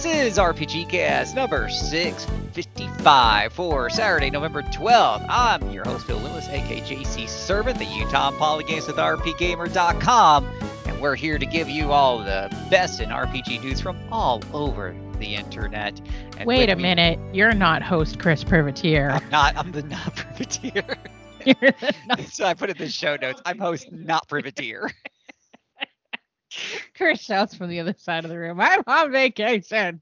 This is RPG Cast number 655 for Saturday, November 12th. I'm your host, Phil Willis, aka JC Servant, the Utah Polygames with RPGamer.com, and we're here to give you all the best in RPG news from all over the internet. And Wait a me- minute. You're not host Chris Privateer. I'm not, I'm the not privateer. So I put it in the show notes. I'm host, not privateer. Chris shouts from the other side of the room. I'm on vacation.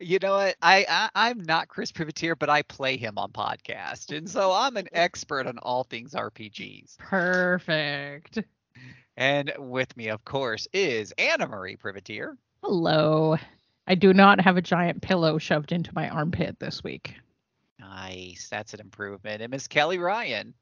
You know what? I, I I'm not Chris Privateer, but I play him on podcast, and so I'm an expert on all things RPGs. Perfect. And with me, of course, is Anna Marie Privateer. Hello. I do not have a giant pillow shoved into my armpit this week. Nice, that's an improvement. And Miss Kelley Ryan.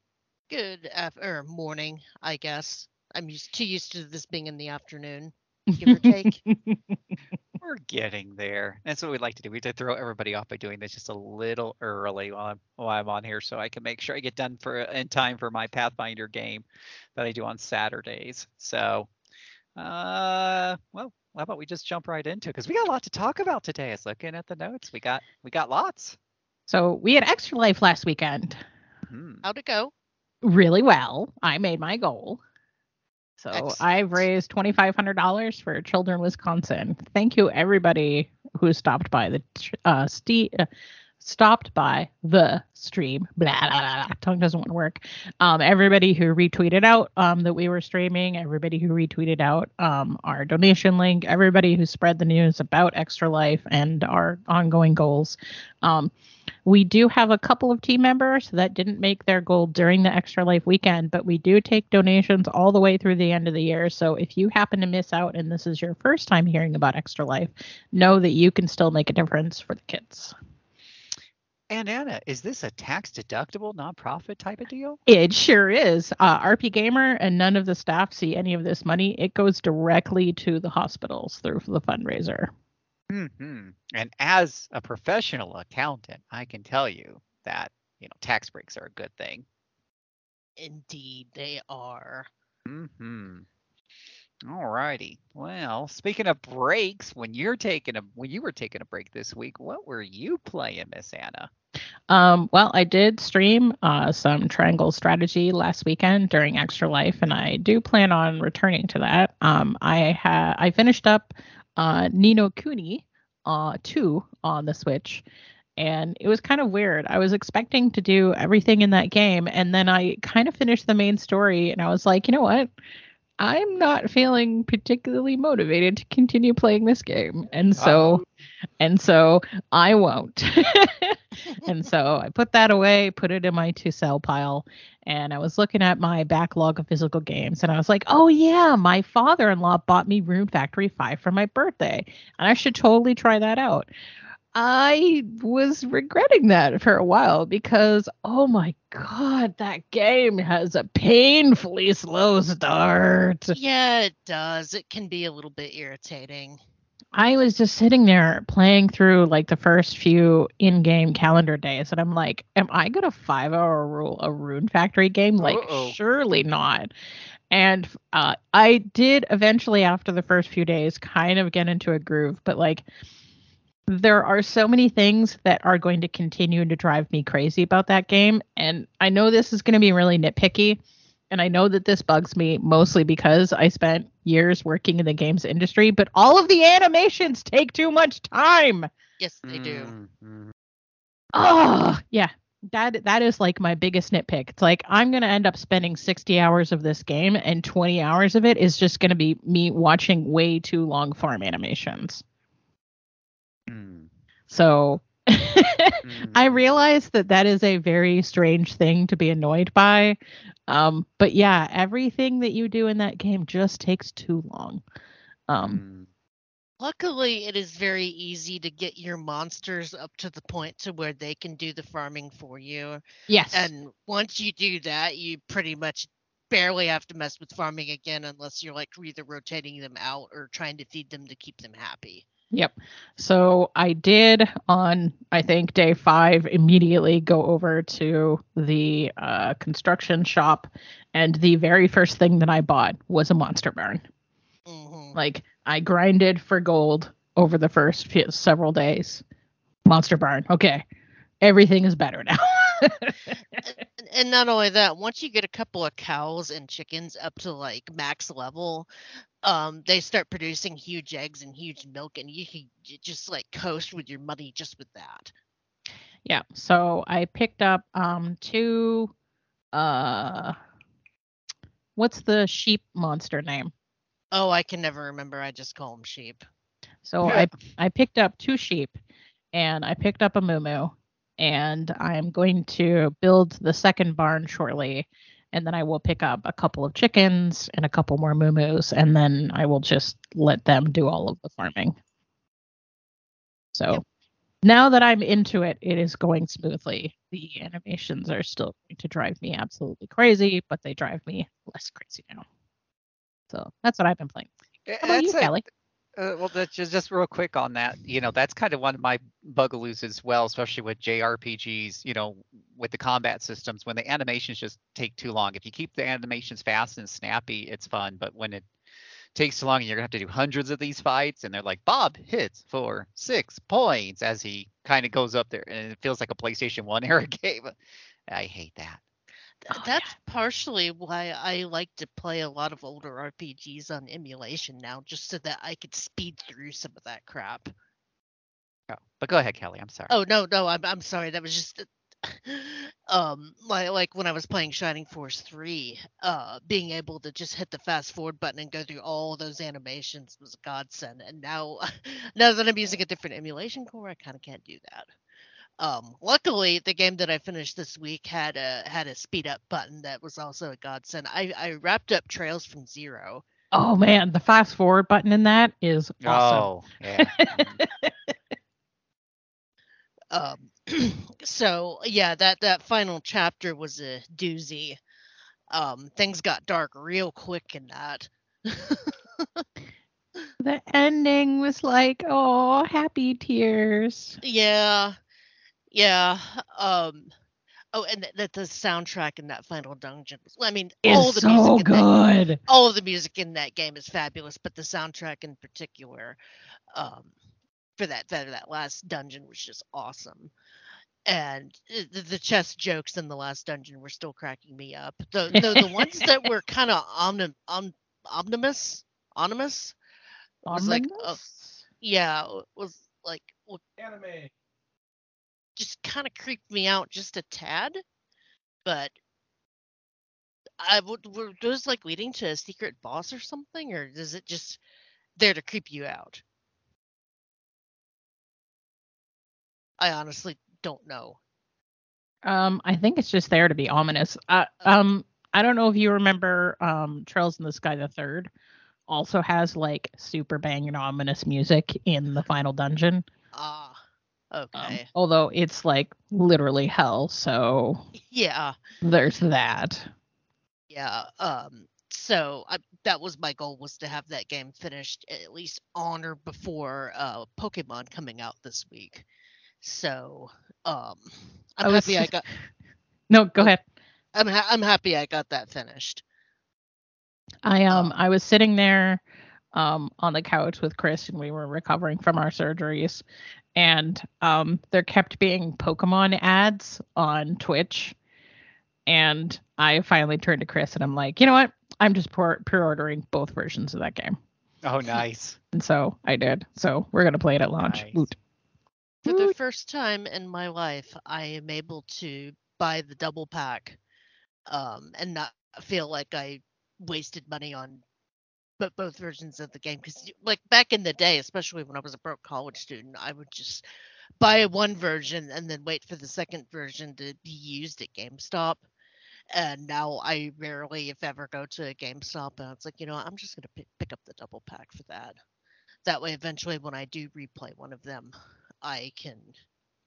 Good af- or morning, I guess. I'm used too used to this being in the afternoon, give or take. We're getting there. That's what we'd like to do. We to throw everybody off by doing this just a little early while I'm while I'm on here, so I can make sure I get done for in time for my Pathfinder game that I do on Saturdays. So, uh, well, how about we just jump right into it because we got a lot to talk about today. I was looking at the notes. We got we got lots. so we had extra life last weekend. Hmm. How'd it go? Really well. I made my goal. So Excellent. I've raised twenty five hundred dollars for Children Wisconsin. Thank you everybody who stopped by the uh, ste- uh stopped by the stream. Blah, blah, blah, blah. tongue doesn't want to work. Um, everybody who retweeted out um, that we were streaming. Everybody who retweeted out um, our donation link. Everybody who spread the news about Extra Life and our ongoing goals. Um, we do have a couple of team members that didn't make their goal during the Extra Life weekend, but we do take donations all the way through the end of the year. So if you happen to miss out and this is your first time hearing about Extra Life, know that you can still make a difference for the kids. And Anna, is this a tax deductible nonprofit type of deal? It sure is. Uh, RP Gamer and none of the staff see any of this money. It goes directly to the hospitals through the fundraiser. Hmm And as a professional accountant, I can tell you that you know tax breaks are a good thing. Indeed, they are. Hmm. All righty. Well, speaking of breaks, when you're taking a when you were taking a break this week, what were you playing, Miss Anna? Um, well, I did stream uh, some Triangle Strategy last weekend during Extra Life, and I do plan on returning to that. Um, I ha- I finished up uh, Ni no Kuni uh, 2 on the Switch, and it was kind of weird. I was expecting to do everything in that game, and then I kind of finished the main story, and I was like, you know what? I'm not feeling particularly motivated to continue playing this game, and so and so I won't. and so I put that away, put it in my to sell pile, and I was looking at my backlog of physical games, and I was like, oh yeah, my father in law bought me Rune Factory 5 for my birthday, and I should totally try that out. I was regretting that for a while because, oh my god, that game has a painfully slow start. yeah, it does. It can be a little bit irritating. I was just sitting there playing through like the first few in-game calendar days, and I'm like, "Am I gonna five-hour rule a Rune Factory game? Like, Uh-oh. surely not." And uh, I did eventually, after the first few days, kind of get into a groove, but like, there are so many things that are going to continue to drive me crazy about that game, and I know this is going to be really nitpicky. And I know that this bugs me mostly because I spent years working in the games industry, but all of the animations take too much time. Yes, they do. Oh, yeah. That that is like my biggest nitpick. It's like I'm going to end up spending 60 hours of this game and 20 hours of it is just going to be me watching way too long farm animations. Mm. So I realize that that is a very strange thing to be annoyed by. Um, but yeah, everything that you do in that game just takes too long. Um, Mm. Luckily, it is very easy to get your monsters up to the point to where they can do the farming for you. yes. And once you do that, you pretty much barely have to mess with farming again unless you're like either rotating them out or trying to feed them to keep them happy. Yep. So I did on I think day five immediately go over to the uh, construction shop, and the very first thing that I bought was a monster barn. hmm Like I grinded for gold over the first few, several days. Monster Barn. Okay. Everything is better now. And- and not only that, once you get a couple of cows and chickens up to like max level, um, they start producing huge eggs and huge milk, and you can just like coast with your money just with that. yeah. So I picked up um two uh what's the sheep monster name? Oh, I can never remember. I just call them sheep. So I I picked up two sheep and I picked up a moo moo and I'm going to build the second barn shortly and then I will pick up a couple of chickens and a couple more moo and then I will just let them do all of the farming. So Yep. now that I'm into it, it is going smoothly. The animations are still going to drive me absolutely crazy, but they drive me less crazy now. So that's what I've been playing. How about you, a- Kelley? Uh, well, that's just just real quick on that. You know, that's kind of one of my bugaloos as well, especially with JRPGs. You know, with the combat systems, when the animations just take too long. If you keep the animations fast and snappy, it's fun. But when it takes too long, and you're gonna have to do hundreds of these fights, and they're like, Bob hits for six points as he kind of goes up there, and it feels like a PlayStation One era game. I hate that. Oh, That's partially why I like to play a lot of older RPGs on emulation now, just so that I could speed through some of that crap. Oh, but go ahead, Kelley. I'm sorry. Oh no, no, I'm I'm sorry. That was just um like like when I was playing Shining Force 3, uh being able to just hit the fast forward button and go through all those animations was a godsend. And now now that I'm using a different emulation core, I kind of can't do that. Um luckily the game that I finished this week had a had a speed up button that was also a godsend. I I wrapped up Trails from Zero. Oh man, the fast forward button in that is awesome. Oh, yeah. Um, so yeah, that that final chapter was a doozy. Um, things got dark real quick in that. The ending was like, oh, happy tears. yeah, yeah. Um, oh, and th- that the soundtrack in that final dungeon. I mean, all It's the music so in that, good. all of the music in that game is fabulous, but the soundtrack in particular, um, for that that that last dungeon was just awesome. And uh, the, the chess jokes in the last dungeon were still cracking me up. The the, the ones that were kind of omnim, om, omnibus, ominous, was like, uh, yeah, w- was like w- Anime. Just kind of creeped me out just a tad. But I would were those like leading to a secret boss or something, or is it just there to creep you out? I honestly don't know. Um, I think it's just there to be ominous. Uh, um, I don't know if you remember um Trails in the Sky the Third also has like super banging ominous music in the final dungeon. Ah, Um, okay, although it's like literally hell, so yeah, there's that. yeah. Um, so I, that was my goal was to have that game finished at least on or before uh Pokemon coming out this week. So, um, I'm I was- happy I got. No, go ahead. I'm ha- I'm happy I got that finished. I um Oh. I was sitting there um on the couch with Chris and we were recovering from our surgeries and um there kept being Pokemon ads on Twitch and I finally turned to Chris and I'm like, "You know what? I'm just pre- pre-ordering both versions of that game." Oh, nice. And so I did. So we're going to play it at launch. Nice. Woot. For the first time in my life, I am able to buy the double pack, um, and not feel like I wasted money on but both versions of the game. Because like back in the day, especially when I was a broke college student, I would just buy one version and then wait for the second version to be used at GameStop. And now I rarely, if ever, go to a GameStop, and it's like, you know, I'm just gonna pick, pick up the double pack for that. That way, eventually, when I do replay one of them, I can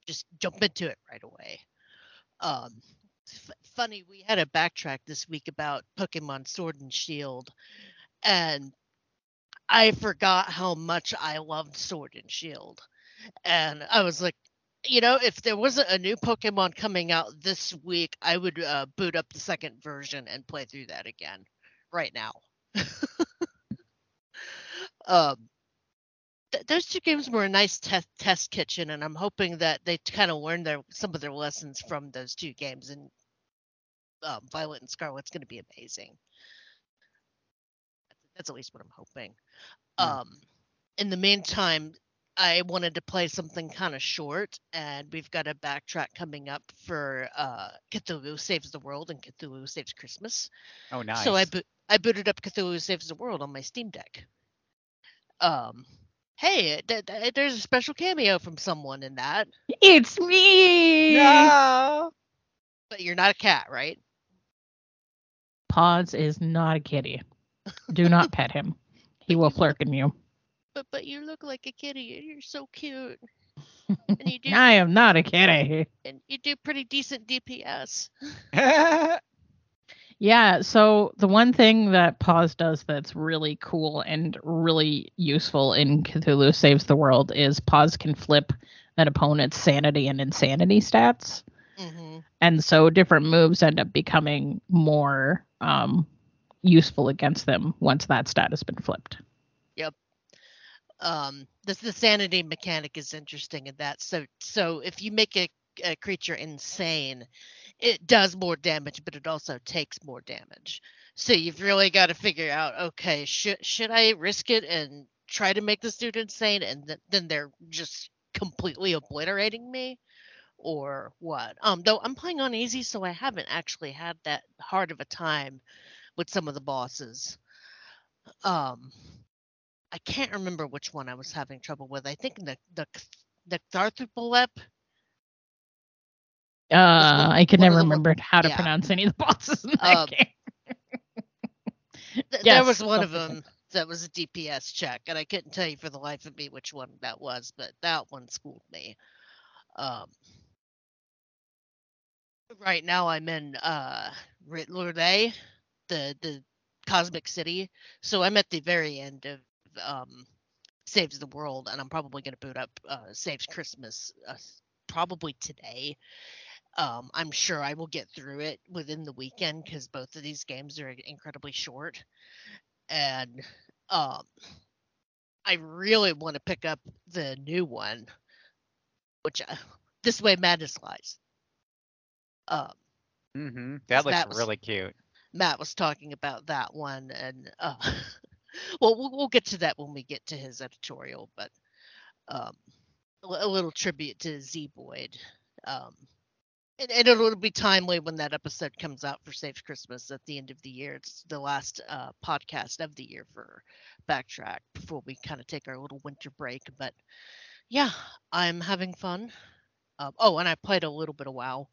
just jump into it right away. Um, f- funny, we had a backtrack this week about Pokemon Sword and Shield, and I forgot how much I loved Sword and Shield. And I was like, you know, if there wasn't a new Pokemon coming out this week, I would uh, boot up the second version and play through that again right now. um, th- those two games were a nice test test kitchen, and I'm hoping that they kind of learned their some of their lessons from those two games. And um, Violet and Scarlet's going to be amazing. That's at least what I'm hoping. Hmm. Um, in the meantime, I wanted to play something kind of short, and we've got a backtrack coming up for uh, Cthulhu Saves the World and Cthulhu Saves Christmas. Oh, nice. So I bo- I booted up Cthulhu Saves the World on my Steam Deck. Um, hey, th- th- there's a special cameo from someone in that, It's me. no. but you're not a cat, right? Pods is not a kitty. Do not pet him. He will flirkin you. But but you look like a kitty. and You're so cute, and you do I am not a kitty. and you do pretty decent DPS. Yeah, so the one thing that Paws does that's really cool and really useful in Cthulhu Saves the World is Paws can flip an opponent's sanity and insanity stats. hmm And so different moves end up becoming more um, useful against them once that stat has been flipped. Yep. Um, the the sanity mechanic is interesting in that. So so if you make a, a creature insane, it does more damage, but it also takes more damage. So you've really got to figure out, okay, should should I risk it and try to make this dude insane, and th- then they're just completely obliterating me, or what? Um, though I'm playing on easy, so I haven't actually had that hard of a time with some of the bosses. Um, I can't remember which one I was having trouble with. I think the the the Tharthupalep. Uh, I can never remember how to yeah. pronounce any of the bosses in that Um, game. Th- there was one of them that was a DPS check, and I couldn't tell you for the life of me which one that was, but that one schooled me. Um, right now I'm in uh Day, the the Cosmic City, so I'm at the very end of um Saves the World, and I'm probably going to boot up uh, Saves Christmas uh, probably today. Um, I'm sure I will get through it within the weekend because both of these games are incredibly short, and um, I really want to pick up the new one, which uh, this way madness lies. Um, hmm That looks That was- really cute. Matt was talking about that one, and uh, well, well, get to that when we get to his editorial. But um, a a little tribute to Zeboyd, um, and, and it'll be timely when that episode comes out for Safe Christmas at the end of the year. It's the last uh, podcast of the year for Backtrack before we kind of take our little winter break. But yeah, I'm having fun. Um, oh, and I played a little bit of WoW.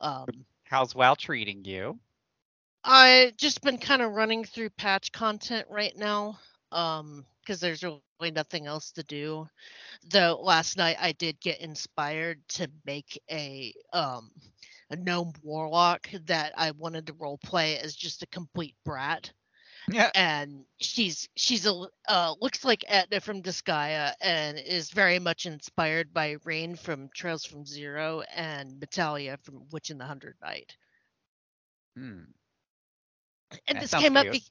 Um, How's WoW treating you? I just been kind of running through patch content right now, um, because there's really nothing else to do. Though last night I did get inspired to make a um a gnome warlock that I wanted to role play as just a complete brat, Yeah. and she's she's a uh looks like Etna from Disgaea and is very much inspired by Rain from Trails from Zero and Natalia from Witch and the Hundred Knight Hmm. And That this came up be-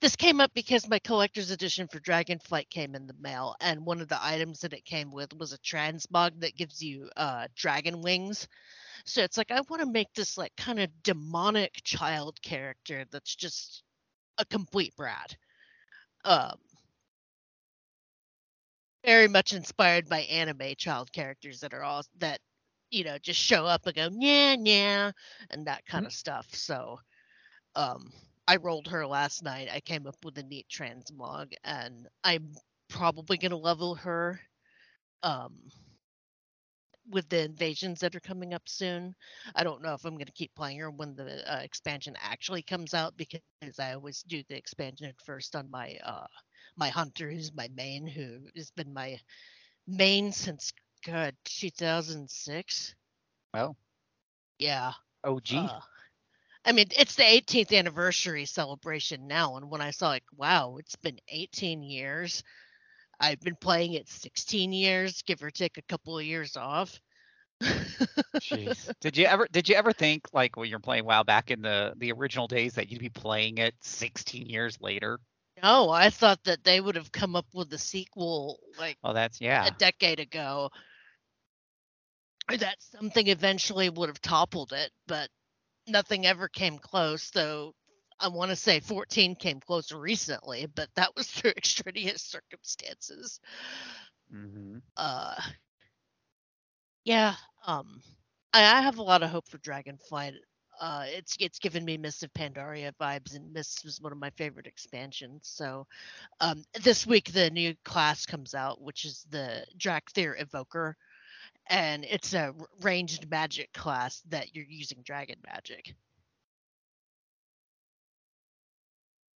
this came up because my collector's edition for Dragonflight came in the mail and one of the items that it came with was a transmog that gives you uh dragon wings. So it's like i want to make this like kind of demonic child character that's just a complete brat. Um very much inspired by anime child characters that are all that you know just show up and go yeah yeah and that kind of stuff. So um I rolled her last night. I came up with a neat transmog, and I'm probably gonna level her um with the invasions that are coming up soon. I don't know if I'm gonna keep playing her when the uh, expansion actually comes out because I always do the expansion first on my uh my hunter who's my main who has been my main since God 2006. Oh. Yeah. OG. Uh, I mean, it's the 18th anniversary celebration now, and when I saw like, wow, it's been 18 years. I've been playing it 16 years, give or take a couple of years off. Jeez. did you ever did you ever think like when you're playing WoW back in the the original days that you'd be playing it 16 years later? No, I thought that they would have come up with a sequel like Oh, that's yeah. a decade ago. Or that something eventually would have toppled it, but nothing ever came close. Though I want to say 14 came close recently, but that was through extraneous circumstances. Mm-hmm. Uh, yeah. Um, I, I have a lot of hope for Dragonflight. Uh, it's it's given me Mists of Pandaria vibes, and Mists was one of my favorite expansions. So, um, this week the new class comes out, which is the Dracthyr Evoker, and it's a ranged magic class that you're using dragon magic.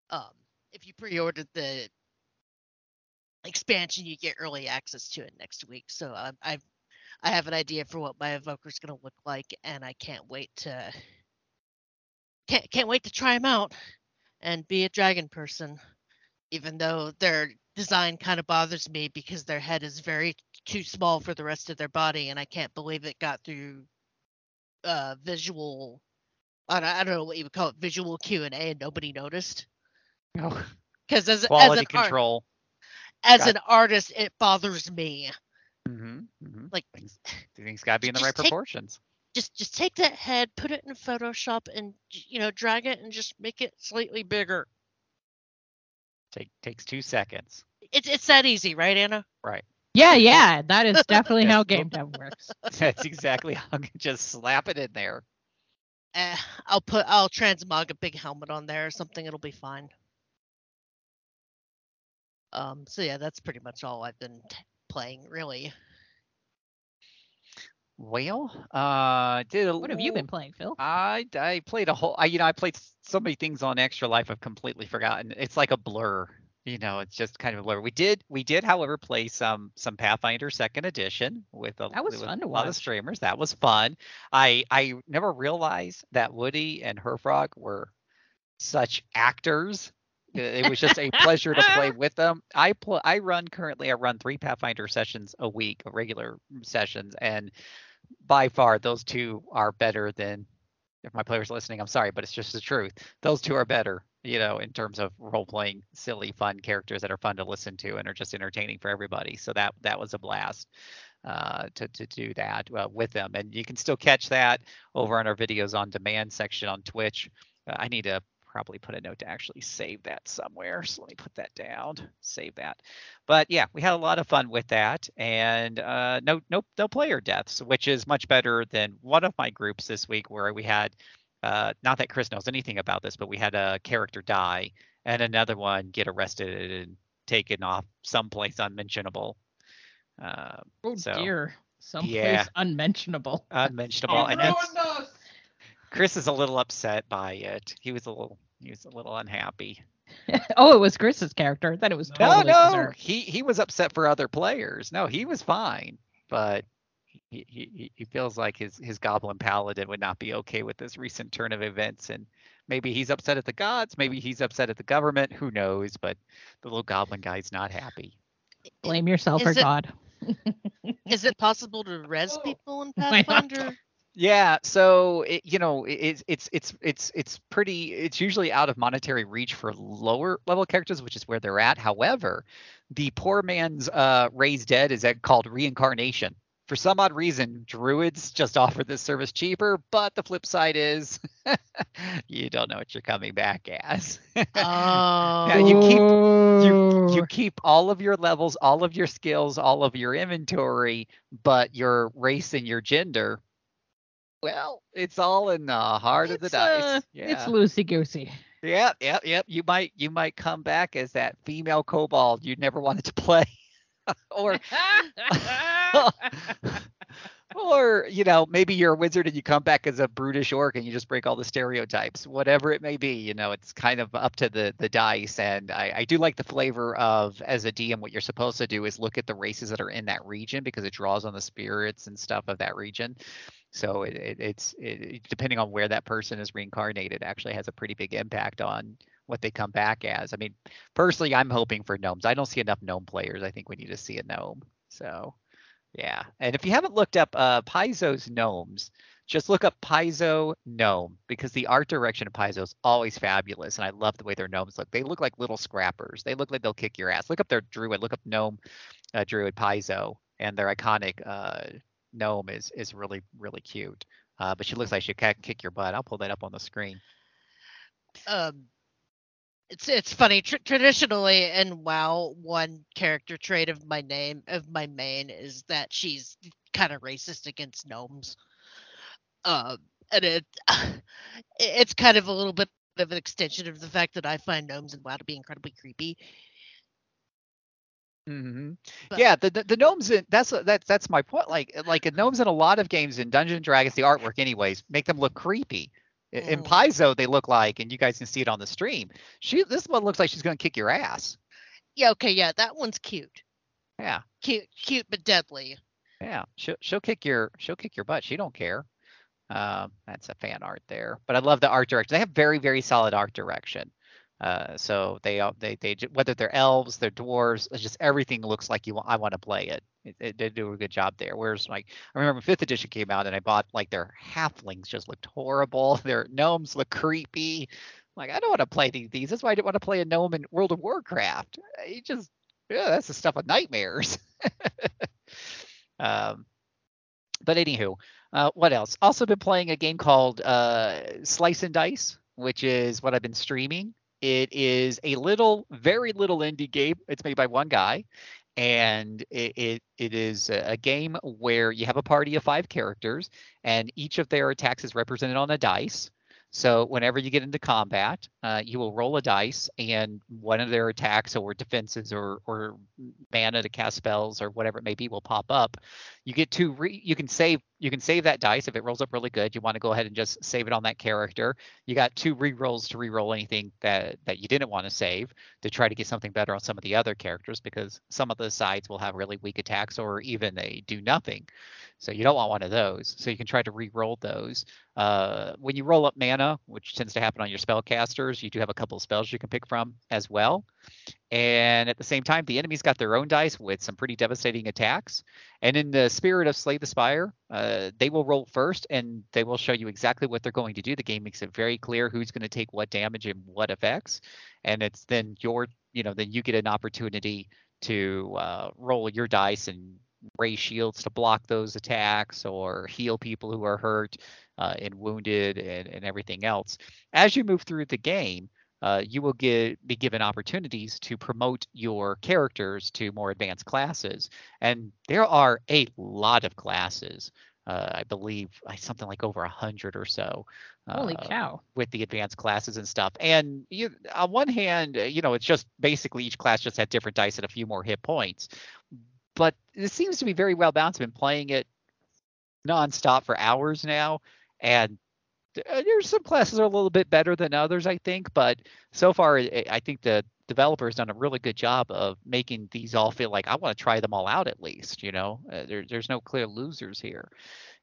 Um, if you pre-ordered the expansion, you get early access to it next week. So um, I've I have an idea for what my evoker's going to look like, and I can't wait to can't can't wait to try them out and be a dragon person. Even though their design kind of bothers me because their head is very too small for the rest of their body, and I can't believe it got through uh, visual. I don't, I don't know what you would call it, visual Q and A, and nobody noticed. Oh, Because as as quality an art, control. as Got- an artist, it bothers me. Mm-hmm, mm-hmm. Like things, things got to be in the right take- proportions. just just take that head, put it in Photoshop, and you know drag it and just make it slightly bigger. Take takes two seconds. It's it's that easy, right, Anna? Right. Yeah, yeah, that is definitely how game dev works. That's exactly how you just slap it in there. Eh, I'll put I'll transmog a big helmet on there or something. It'll be fine. Um. So yeah, that's pretty much all I've been t- playing, really. Well, uh, did a What have you been playing, Phil? I I played a whole. I you know I played so many things on Extra Life I've completely forgotten. It's like a blur. You know, it's just kind of a blur. We did we did, however, play some some Pathfinder Second Edition with a, That was with fun to a lot of watch. streamers. That was fun. I I never realized that Woody and Herfrog were such actors. It was just a pleasure to play with them. I pl- I run currently. I run three Pathfinder sessions a week, regular sessions, and by far those two are better than if my players are listening i'm sorry but it's just the truth those two are better you know in terms of role playing silly fun characters that are fun to listen to and are just entertaining for everybody. So that that was a blast uh, to, to do that uh, with them. And you can still catch that over on our videos on demand section on twitch. Uh, i need to probably put a note to actually save that somewhere. So let me put that down save that. But yeah, we had a lot of fun with that, and uh, no, no, no player deaths, which is much better than one of my groups this week where we had. Uh, not that Chris knows anything about this, but we had a character die and another one get arrested and taken off someplace unmentionable. Uh, Oh so, dear, someplace yeah. unmentionable. unmentionable, and ruined it's, Chris is a little upset by it. He was a little, he was a little unhappy. oh, it was Chris's character. Then it was No, no, deserved. he he was upset for other players. No, he was fine, but he, he he- he feels like his his goblin paladin would not be okay with this recent turn of events, and maybe he's upset at the gods, maybe he's upset at the government. Who knows? But the little goblin guy's not happy. Blame yourself Is or it- God. Is it possible to res people in my Pathfinder? Yeah, so it, you know, it, it's it's it's it's it's pretty. It's usually out of monetary reach for lower level characters, which is where they're at. However, the poor man's uh, raised dead is called reincarnation. For some odd reason, druids just offer this service cheaper, but the flip side is you don't know what you're coming back as. Oh, Yeah, you keep- you you keep all of your levels, all of your skills, all of your inventory, but your race and your gender, well, it's all in the heart of the dice. uh, yeah. It's loosey goosey. Yep, yep, yep. You might you might come back as that female kobold you never wanted to play. or or you know maybe you're a wizard and you come back as a brutish orc and you just break all the stereotypes whatever it may be you know it's kind of up to the the dice. And I, I do like the flavor of as a dm what you're supposed to do is look at the races that are in that region because it draws on the spirits and stuff of that region. So it, it, it's it, depending on where that person is reincarnated actually has a pretty big impact on what they come back as i mean personally i'm hoping for gnomes i don't see enough gnome players i think we need to see a gnome so Yeah, and if you haven't looked up uh, Paizo's gnomes, just look up Paizo gnome because the art direction of Paizo is always fabulous, and I love the way their gnomes look. They look like little scrappers. They look like they'll kick your ass. Look up their druid. Look up gnome uh, druid Paizo, and their iconic uh, gnome is is really really cute. Uh, but she looks like she can kick your butt. I'll pull that up on the screen. Um, it's it's funny. Tr- traditionally in WoW, one character trait of my name of my main is that she's kind of racist against gnomes. Um, and it it's kind of a little bit of an extension of the fact that I find gnomes in WoW to be incredibly creepy. Mm-hmm. But- Yeah, the, the the gnomes in that's that's that's my point. Like like the gnomes in a lot of games in Dungeons and Dragons, the artwork anyways make them look creepy. I- In Mm. Paizo, they look like, and you guys can see it on the stream. She this one looks like she's gonna kick your ass. Yeah, okay, yeah, that one's cute, Yeah, cute, cute but deadly. yeah. She'll she'll kick your she'll kick your butt. She don't care. Um, that's a fan art there, but I love the art direction. They have very very solid art direction. Uh, so they they they whether they're elves, they're dwarves, just everything looks like you. want I want to play it. It, it. They do a good job there. Whereas like I remember fifth edition came out and I bought like their halflings just looked horrible. Their gnomes look creepy. Like I don't want to play these. these. That's why I didn't want to play a gnome in World of Warcraft. It just yeah, that's the stuff of nightmares. um, but anywho, uh, what else? Also been playing a game called uh, Slice and Dice, which is what I've been streaming. It is a little, very little indie game. It's made by one guy, and it it, it is a game where you have a party of five characters, and each of their attacks is represented on a dice. So whenever you get into combat, uh, you will roll a dice, and one of their attacks or defenses or or mana to cast spells or whatever it may be will pop up. You get to re- you can save you can save that dice if it rolls up really good. You want to go ahead and just save it on that character. You got two re-rolls to re-roll anything that that you didn't want to save to try to get something better on some of the other characters because some of the sides will have really weak attacks or even they do nothing. So you don't want one of those. So you can try to re-roll those. Uh, when you roll up mana, which tends to happen on your spellcasters, you do have a couple of spells you can pick from as well. And at the same time, the enemy's got their own dice with some pretty devastating attacks. And in the spirit of Slay the Spire, uh, they will roll first and they will show you exactly what they're going to do. The game makes it very clear who's going to take what damage and what effects. And it's then your, you know, then you get an opportunity to uh, roll your dice and raise shields to block those attacks or heal people who are hurt uh, and wounded and, and everything else. As you move through the game, uh, you will get be given opportunities to promote your characters to more advanced classes, and there are a lot of classes. Uh, I believe something like over a hundred or so. Holy uh, cow. with the advanced classes and stuff. And you, on one hand, you know, it's just basically each class just had different dice and a few more hit points. But it seems to be very well balanced. I've been playing it nonstop for hours now, and uh, there's some classes are a little bit better than others, I think. But so far, I think the developers done a really good job of making these all feel like I want to try them all out at least. You know, uh, there, there's no clear losers here.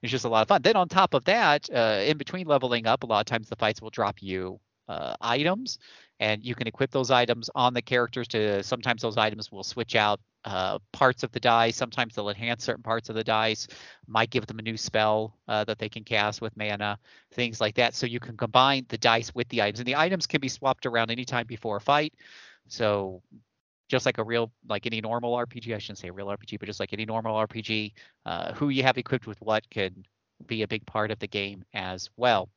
It's just a lot of fun. Then on top of that, uh, in between leveling up, a lot of times the fights will drop you uh, items, and you can equip those items on the characters. To sometimes those items will switch out uh, parts of the dice. Sometimes they'll enhance certain parts of the dice. Might give them a new spell uh, that they can cast with mana, things like that. So you can combine the dice with the items, and the items can be swapped around anytime before a fight. So just like a real like any normal RPG, I shouldn't say real RPG, but just like any normal RPG, uh, who you have equipped with what can be a big part of the game as well.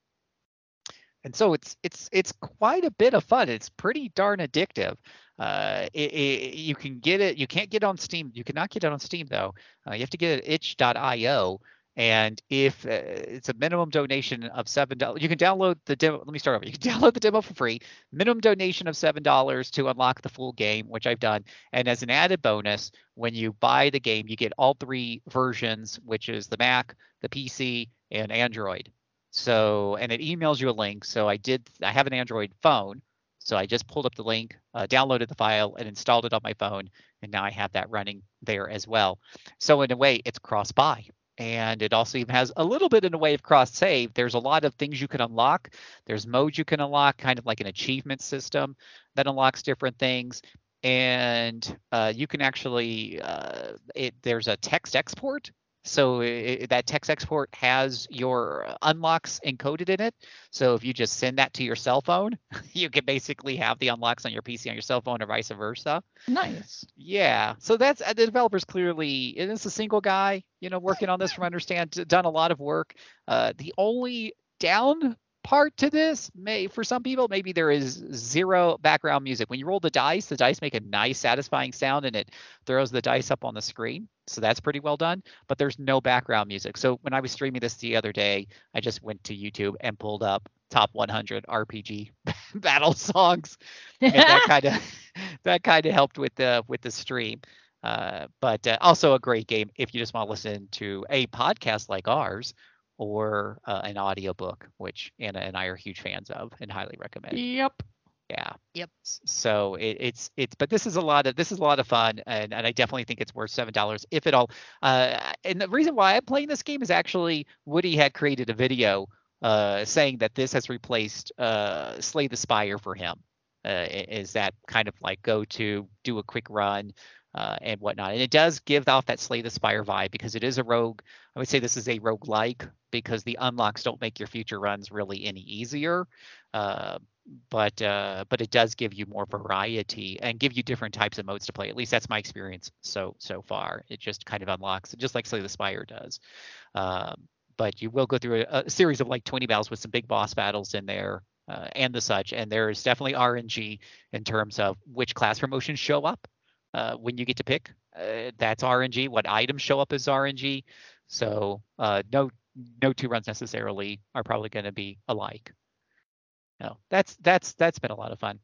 And so it's it's it's quite a bit of fun. It's pretty darn addictive. Uh, it, it, you can get it. You can't get it on Steam. You cannot get it on Steam though. Uh, you have to get it at itch.io. And if uh, it's a minimum donation of seven dollars, you can download the demo. Let me start over. You can download the demo for free. Minimum donation of seven dollars to unlock the full game, which I've done. And as an added bonus, when you buy the game, you get all three versions, which is the Mac, the PC, and Android. So, and it emails you a link. So I did. I have an Android phone, so I just pulled up the link, uh, downloaded the file, and installed it on my phone, and now I have that running there as well. So in a way, it's cross-buy and it also even has a little bit in a way of cross save. There's a lot of things you can unlock. There's modes you can unlock, kind of like an achievement system that unlocks different things. and uh, you can actually uh, it, there's a text export so it, that text export has your unlocks encoded in it. So if you just send that to your cell phone, you can basically have the unlocks on your PC on your cell phone or vice versa. Nice. Yeah. So that's uh, the developer's clearly it's a single guy, you know, working on this from understand done a lot of work. Uh, the only down part to this may for some people maybe there is zero background music. When you roll the dice the dice make a nice satisfying sound and it throws the dice up on the screen. So that's pretty well done but there's no background music. So when i was streaming this the other day i just went to youtube and pulled up top 100 rpg battle songs. And that kind of that kind of helped with the with the stream. Uh, but uh, also a great game if you just want to listen to a podcast like ours or uh, an audiobook, which Anna and I are huge fans of and highly recommend. Yep. Yeah. Yep. So it, it's it's but this is a lot of this is a lot of fun and, and I definitely think it's worth seven dollars if at all. Uh, and the reason why I'm playing this game is actually Woody had created a video uh, saying that this has replaced uh, Slay the Spire for him. Uh, is that kind of like go to do a quick run uh, and whatnot. And it does give off that Slay the Spire vibe because it is a rogue. I would say this is a rogue like because the unlocks don't make your future runs really any easier. Uh, but uh, but it does give you more variety and give you different types of modes to play. At least that's my experience so so far. It just kind of unlocks, just like Slay the Spire does. Um, but you will go through a, a, series of like 20 battles with some big boss battles in there uh, and the such. And there is definitely RNG in terms of which class promotions show up uh, when you get to pick. Uh, that's RNG. What items show up as RNG. So uh, no no two runs necessarily are probably going to be alike. No, that's that's that's been a lot of fun.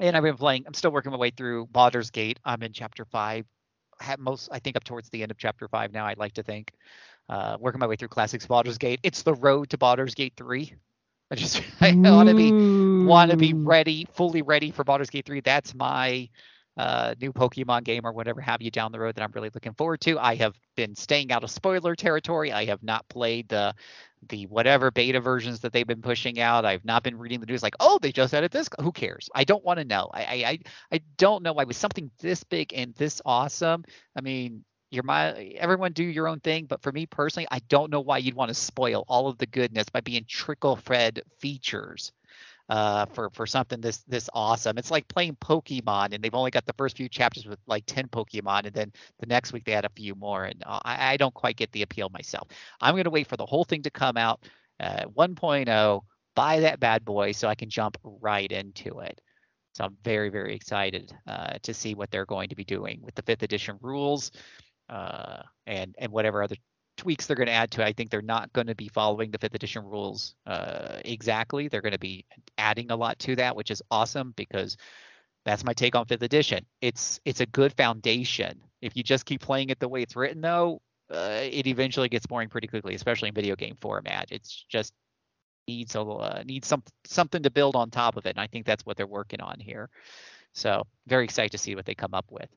And I've been playing. I'm still working my way through Baldur's Gate. I'm in chapter five. Have most I think up towards the end of chapter five now. I'd like to think. Uh, working my way through classics Baldur's Gate. It's the road to Baldur's Gate three. I just I want to be want to be ready, fully ready for Baldur's Gate three. That's my uh, new Pokemon game or whatever have you down the road that I'm really looking forward to. I have been staying out of spoiler territory. I have not played the the whatever beta versions that they've been pushing out. I've not been reading the news like, oh, they just added this. Who cares? I don't want to know. I, I I don't know why with something this big and this awesome. I mean, you're my everyone do your own thing, but for me personally, I don't know why you'd want to spoil all of the goodness by being trickle fed features uh, for for something this this awesome. It's like playing Pokemon, and they've only got the first few chapters with like ten Pokemon, and then the next week they add a few more, and uh, I, I don't quite get the appeal myself. I'm gonna wait for the whole thing to come out uh, 1.0, buy that bad boy, so I can jump right into it. So I'm very very excited uh, to see what they're going to be doing with the fifth edition rules. Uh, and and whatever other tweaks they're going to add to it. I think they're not going to be following the fifth edition rules uh, exactly. They're going to be adding a lot to that, which is awesome because that's my take on fifth edition. It's it's a good foundation. If you just keep playing it the way it's written, though, uh, it eventually gets boring pretty quickly, especially in video game format. It's just needs a uh, needs some something to build on top of it, and I think that's what they're working on here. So very excited to see what they come up with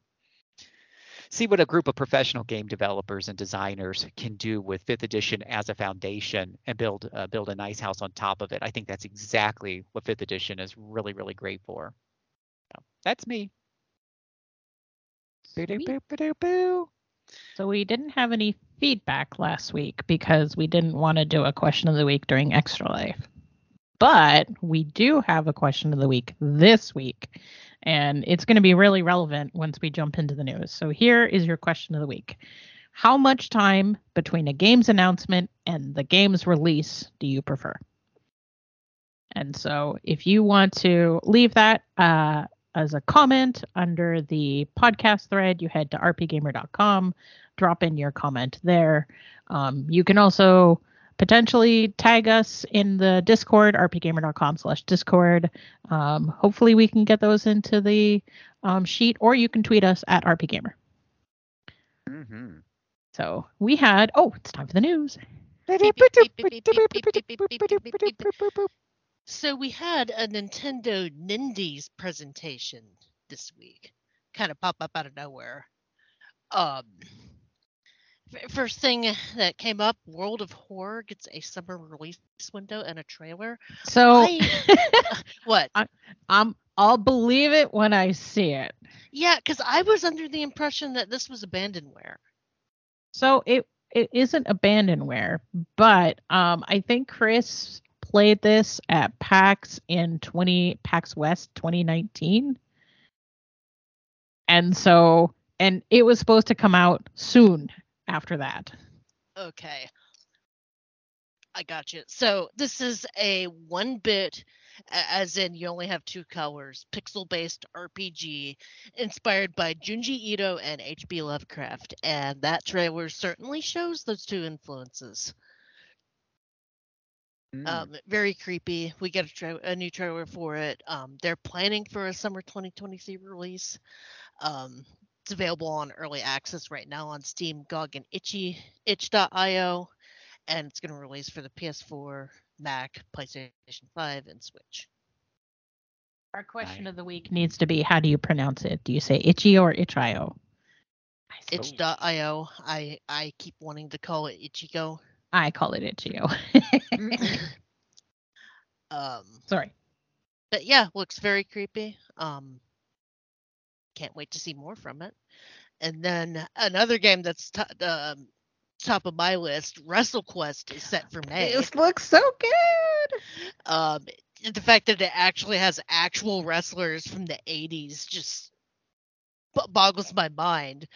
see what a group of professional game developers and designers can do with fifth edition as a foundation and build uh, build a nice house on top of it. I think that's exactly what fifth edition is really really great for. So that's me. So we didn't have any feedback last week because we didn't want to do a question of the week during Extra Life. But we do have a question of the week this week and it's going to be really relevant once we jump into the news. So here is your question of the week. How much time between a game's announcement and the game's release do you prefer? And so if you want to leave that uh, as a comment under the podcast thread, you head to rpgamer.com, drop in your comment there. Um, you can also potentially tag us in the Discord, rpgamer.com slash Discord. Um, hopefully we can get those into the um, sheet, or you can tweet us at rpgamer. Mm-hmm. So we had, oh, it's time for the news. So we had a Nintendo Nindies presentation this week, kind of pop up out of nowhere. Um, First thing that came up, World of Horror gets a summer release window and a trailer. So I, what? I, I'm I'll believe it when I see it. Yeah, because I was under the impression that this was abandonware. So it it isn't abandonware, but um, I think Chris played this at PAX in 20 PAX West 2019. And so and it was supposed to come out soon after that. Okay. I got you. So this is a one bit, as in you only have two colors, pixel based RPG inspired by Junji Ito and H.P. Lovecraft. And that trailer certainly shows those two influences. Mm. Um, very creepy. We get a, tra- a new trailer for it. Um, they're planning for a summer 2023 release. Um, it's available on early access right now on Steam, GOG, and Itchy, itch.io, and it's going to release for the PS4, Mac, PlayStation 5, and Switch. Our question Right. of the week needs to be how do you pronounce it? Do you say itchy or itch.io? Itch.io. I I keep wanting to call it Ichigo. I call it itch.io. um, Sorry. but yeah, looks very creepy. Um, can't wait to see more from it. And then another game that's to- um, top of my list, WrestleQuest, is set for May. This looks so good. Um, the fact that it actually has actual wrestlers from the 80s just boggles my mind.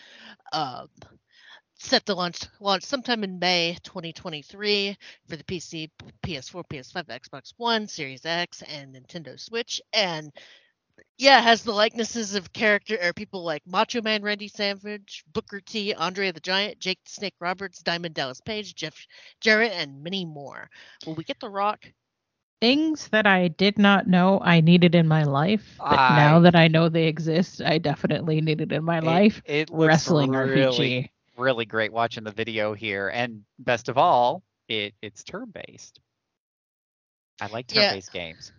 Um, set to launch launch sometime in May 2023 for the PC, PS4, PS5, Xbox One, Series X, and Nintendo Switch. And yeah, has the likenesses of character or people like Macho Man Randy Savage, Booker T, Andre the Giant, Jake the Snake Roberts, Diamond Dallas Page, Jeff Jarrett, and many more. Will we get The Rock? Things that I did not know I needed in my life, but now that I know they exist, I definitely need it in my It- life. It, looks Wrestling really, RPG. really great watching the video here, and best of all, it it's turn based. I like turn Yeah. based games.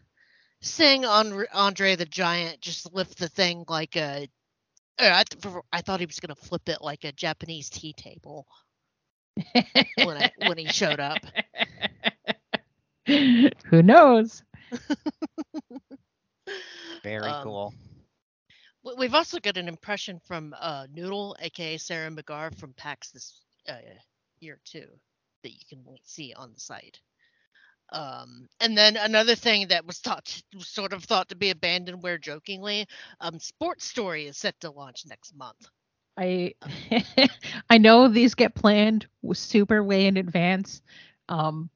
Seeing on Andre the Giant just lift the thing like a. er, I, th- I thought he was gonna flip it like a Japanese tea table when I, when he showed up. Who knows? Very Um, cool. We- We've also got an impression from uh, Noodle, aka Sarah McGar from PAX this uh, year too, that you can see on the site. Um, and then another thing that was thought was sort of thought to be abandonware jokingly, um, Sports Story is set to launch next month. I I know these get planned super way in advance, um,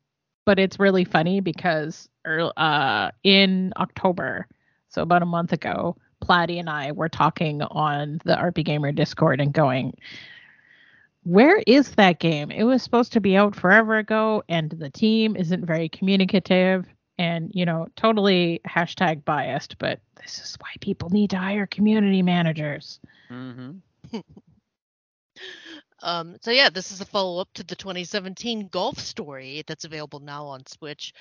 but it's really funny because uh, in October, so about a month ago, Platy and I were talking on the RPGamer Discord and going, "Where is that game? It was supposed to be out forever ago, and the team isn't very communicative." And you know, totally hashtag biased, but this is why people need to hire community managers. hmm Um, so yeah, this is a follow up to the 2017 Golf Story that's available now on Switch.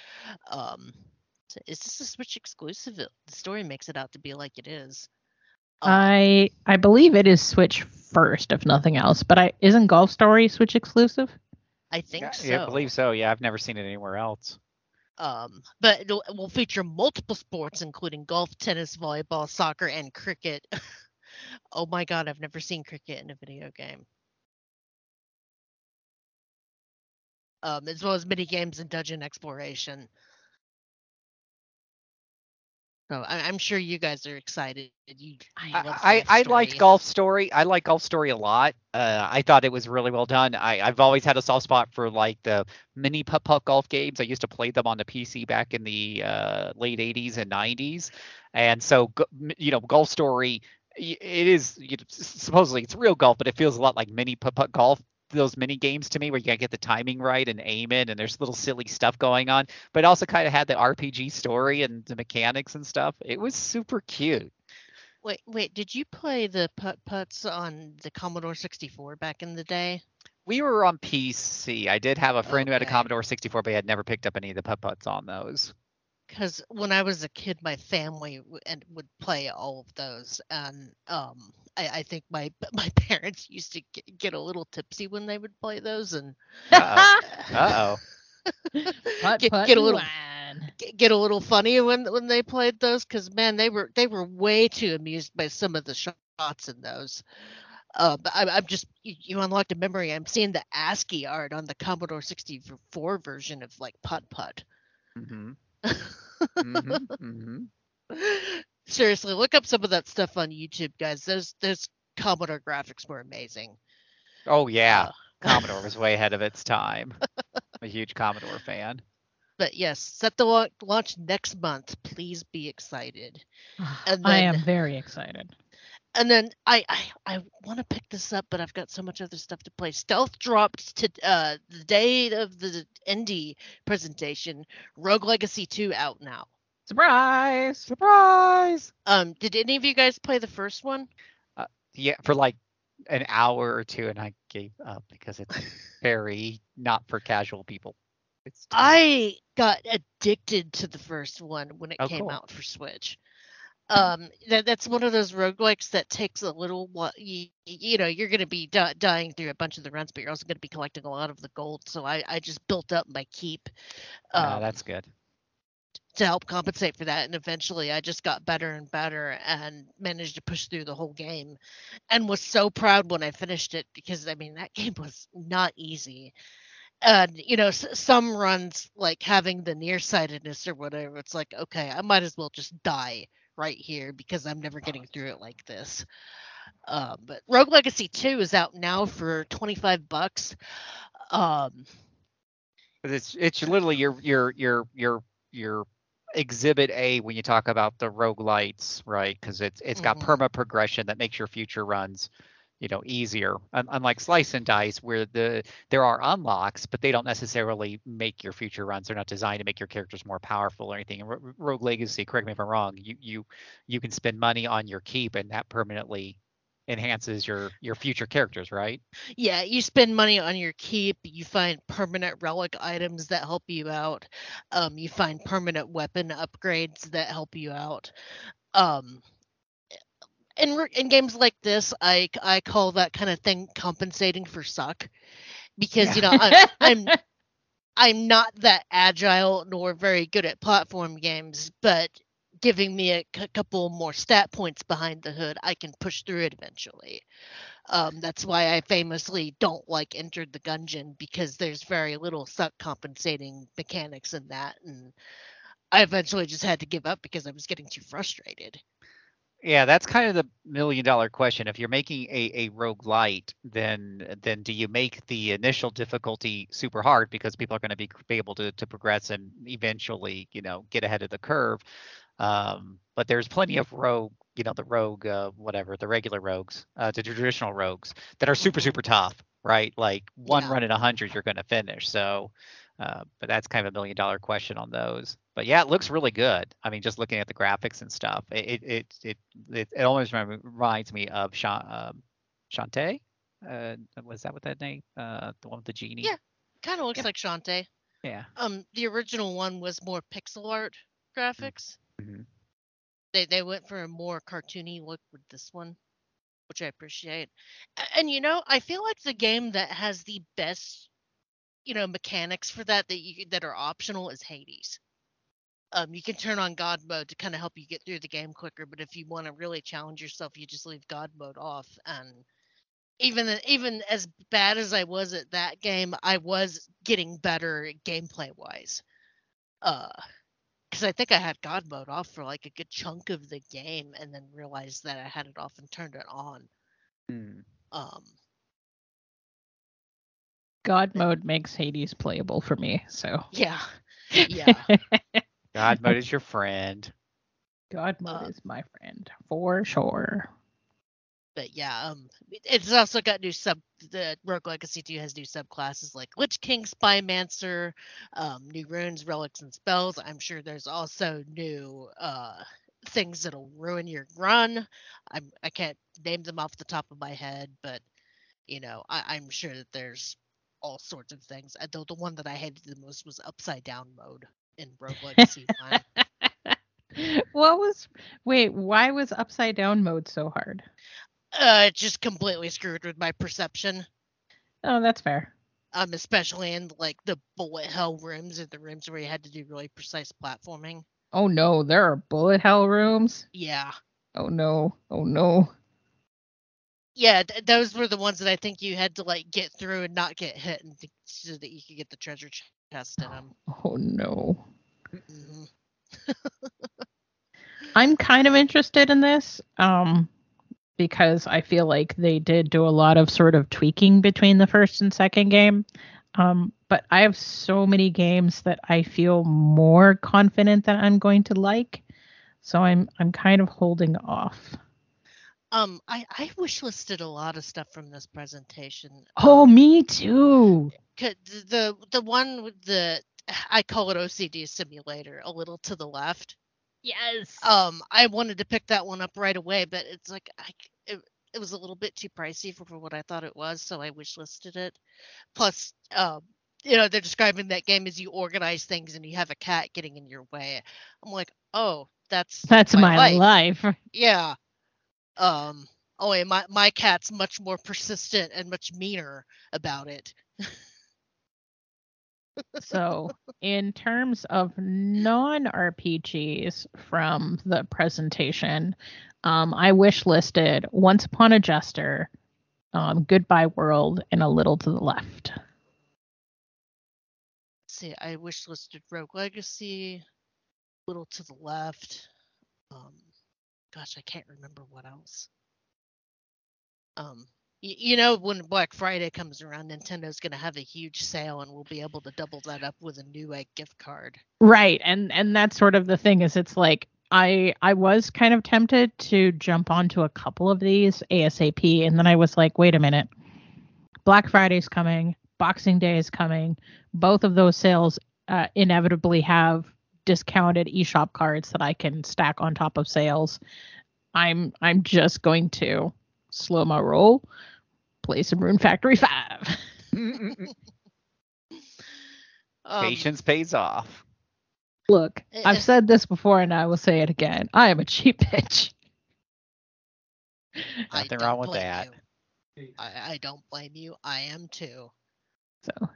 Um, so is this a Switch exclusive? The story makes it out to be like it is. Um, I I believe it is Switch first, if nothing else. But I isn't Golf Story Switch exclusive? I think Yeah, so. yeah, I believe so. Yeah, I've never seen it anywhere else. Um, but it'll, it will feature multiple sports, including golf, tennis, volleyball, soccer, and cricket. oh my god, I've never seen cricket in a video game. Um, as well as mini games and dungeon exploration. So I, I'm sure you guys are excited. You, I, I, I liked Golf Story. I like Golf Story a lot. Uh, I thought it was really well done. I, I've always had a soft spot for like the mini putt putt golf games. I used to play them on the PC back in the uh, late 80s and 90s, and so you know, Golf Story. It is you know, supposedly it's real golf, but it feels a lot like mini putt putt golf. Those mini games to me, where you gotta get the timing right and aim it, and there's little silly stuff going on, but it also kind of had the RPG story and the mechanics and stuff. It was super cute. Wait, wait, did you play the putt putts on the Commodore 64 back in the day? We were on PC. I did have a friend who had a Commodore 64, but he had never picked up any of the putt putts on those. Because when I was a kid, my family w- and would play all of those, and um, I, I think my my parents used to get, get a little tipsy when they would play those, and Uh-oh. Uh oh. Putt, get, get a little wine. man. g- get a little funny when when they played those because man, they were they were way too amused by some of the shots in those. Uh, but I, I'm just you, you unlocked a memory. I'm seeing the ASCII art on the Commodore 64 version of like Putt Putt. Mm-hmm. Mm-hmm. mm-hmm. Seriously, look up some of that stuff on YouTube, guys. Those those Commodore graphics were amazing. Oh yeah, Uh, Commodore was way ahead of its time. I'm a huge Commodore fan. But yes, set the launch next month. Please be excited. And I am very excited. And then I I, I want to pick this up, but I've got so much other stuff to play. Stealth dropped to uh, the day of the indie presentation. Rogue Legacy 2 out now. Surprise! Surprise! Um, did any of you guys play the first one? Uh, Yeah, for like an hour or two, and I gave up because it's very not for casual people. It's I got addicted to the first one when it Oh, came cool. out for Switch. Um, that that's one of those roguelikes that takes a little while. You, you know, you're going to be di- dying through a bunch of the runs, but you're also going to be collecting a lot of the gold. So I, I just built up my keep. Yeah, um, that's good. to help compensate for that. And eventually I just got better and better and managed to push through the whole game and was so proud when I finished it because I mean, that game was not easy. And, you know, s- some runs like having the nearsightedness or whatever, it's like, okay, I might as well just die right here because I'm never getting through it like this. Um, but Rogue Legacy 2 is out now for 25 bucks. Um, But It's it's literally your your your your your exhibit A when you talk about the roguelites, right? Because it's it's got Mhm. perma progression that makes your future runs, you know, easier. Unlike Slice and Dice, where the there are unlocks, but they don't necessarily make your future runs. They're not designed to make your characters more powerful or anything. And Ro- Rogue Legacy, correct me if I'm wrong, you you you can spend money on your keep, and that permanently enhances your your future characters, right? Yeah, you spend money on your keep. You find permanent relic items that help you out. Um, you find permanent weapon upgrades that help you out. Um, in in games like this, I I call that kind of thing compensating for suck, because you know I, I'm I'm not that agile nor very good at platform games, but giving me a c- couple more stat points behind the hood, I can push through it eventually. Um, that's why I famously don't like Enter the Gungeon because there's very little suck compensating mechanics in that, and I eventually just had to give up because I was getting too frustrated. Yeah, that's kind of the million dollar question. If you're making a, a roguelite, then then do you make the initial difficulty super hard because people are going to be, be able to, to progress and eventually, you know, get ahead of the curve. Um, but there's plenty of rogue, you know, the rogue, uh, whatever, the regular rogues, uh, the traditional rogues that are super, Mhm. super tough, right? Like one Yeah. run in a hundred, you're going to finish. So, uh, but that's kind of a million dollar question on those. But yeah, it looks really good. I mean, just looking at the graphics and stuff, it it it it, it, almost reminds me of Shan, um, Shantae. Uh, was that what that name? Uh, the one with the genie. Yeah. Kind of looks Yep. like Shantae. Yeah. Um, the original one was more pixel art graphics. Mhm. They they went for a more cartoony look with this one, which I appreciate. And you know, I feel like the game that has the best, you know, mechanics for that that you that are optional is Hades. Um, you can turn on God mode to kind of help you get through the game quicker, but if you want to really challenge yourself, you just leave God mode off. And even even as bad as I was at that game, I was getting better gameplay wise. Uh, because I think I had God mode off for like a good chunk of the game, and then realized that I had it off and turned it on. Hmm. Um, God mode makes Hades playable for me, so yeah, yeah. God mode is your friend. God mode Uh, is my friend for sure. but yeah, um, it's also got new sub. The Rogue Legacy 2 has new subclasses like Lich King, Spymancer, um, new runes, relics, and spells. I'm sure there's also new uh things that'll ruin your run. I'm I can't name them off the top of my head, but you know, I, I'm sure that there's all sorts of things. Uh, The, the one that I hated the most was upside down mode in Rogue Legacy 1. what was wait, why was upside down mode so hard? Uh, it just completely screwed with my perception. Oh, that's fair. Um, especially in like the bullet hell rooms or the rooms where you had to do really precise platforming. Oh no, there are bullet hell rooms. Yeah. Oh no. Oh no. Yeah, th- those were the ones that I think you had to like get through and not get hit, and th- so that you could get the treasure chest in them. Oh no. hmm I'm kind of interested in this um because I feel like they did do a lot of sort of tweaking between the first and second game. Um but I have so many games that I feel more confident that I'm going to like. So I'm I'm kind of holding off. Um, I I wish listed a lot of stuff from this presentation. Oh, me too. the the one with the I call it OCD simulator, a little to the left. Yes. Um, I wanted to pick that one up right away, but it's like I, it, it was a little bit too pricey for, for what I thought it was, so I wish listed it. Plus, um, you know, they're describing that game as you organize things and you have a cat getting in your way. I'm like, oh, that's That's my, life. life. Yeah. Um. Oh, and my my cat's much more persistent and much meaner about it. So, in terms of non RPGs from the presentation, um, I wish listed Once Upon a Jester, um, Goodbye World, and A Little to the Left. see, I wish listed Rogue Legacy, a little to the left. Um, gosh, I can't remember what else. Um, y- you know, when Black Friday comes around, Nintendo's gonna have a huge sale, and we'll be able to double that up with a new gift card. Right, and and that's sort of the thing is it's like I I was kind of tempted to jump onto a couple of these ASAP, and then I was like, wait a minute, Black Friday's coming, Boxing Day is coming. Both of those sales uh, inevitably have discounted eShop cards that I can stack on top of sales. I'm I'm just going to slow my roll, play some Rune Factory Five. Um, Patience pays off. Look, Eh, eh. I've said this before and I will say it again. I am a cheap bitch. Nothing wrong with that. I, I don't blame you. I am too. So,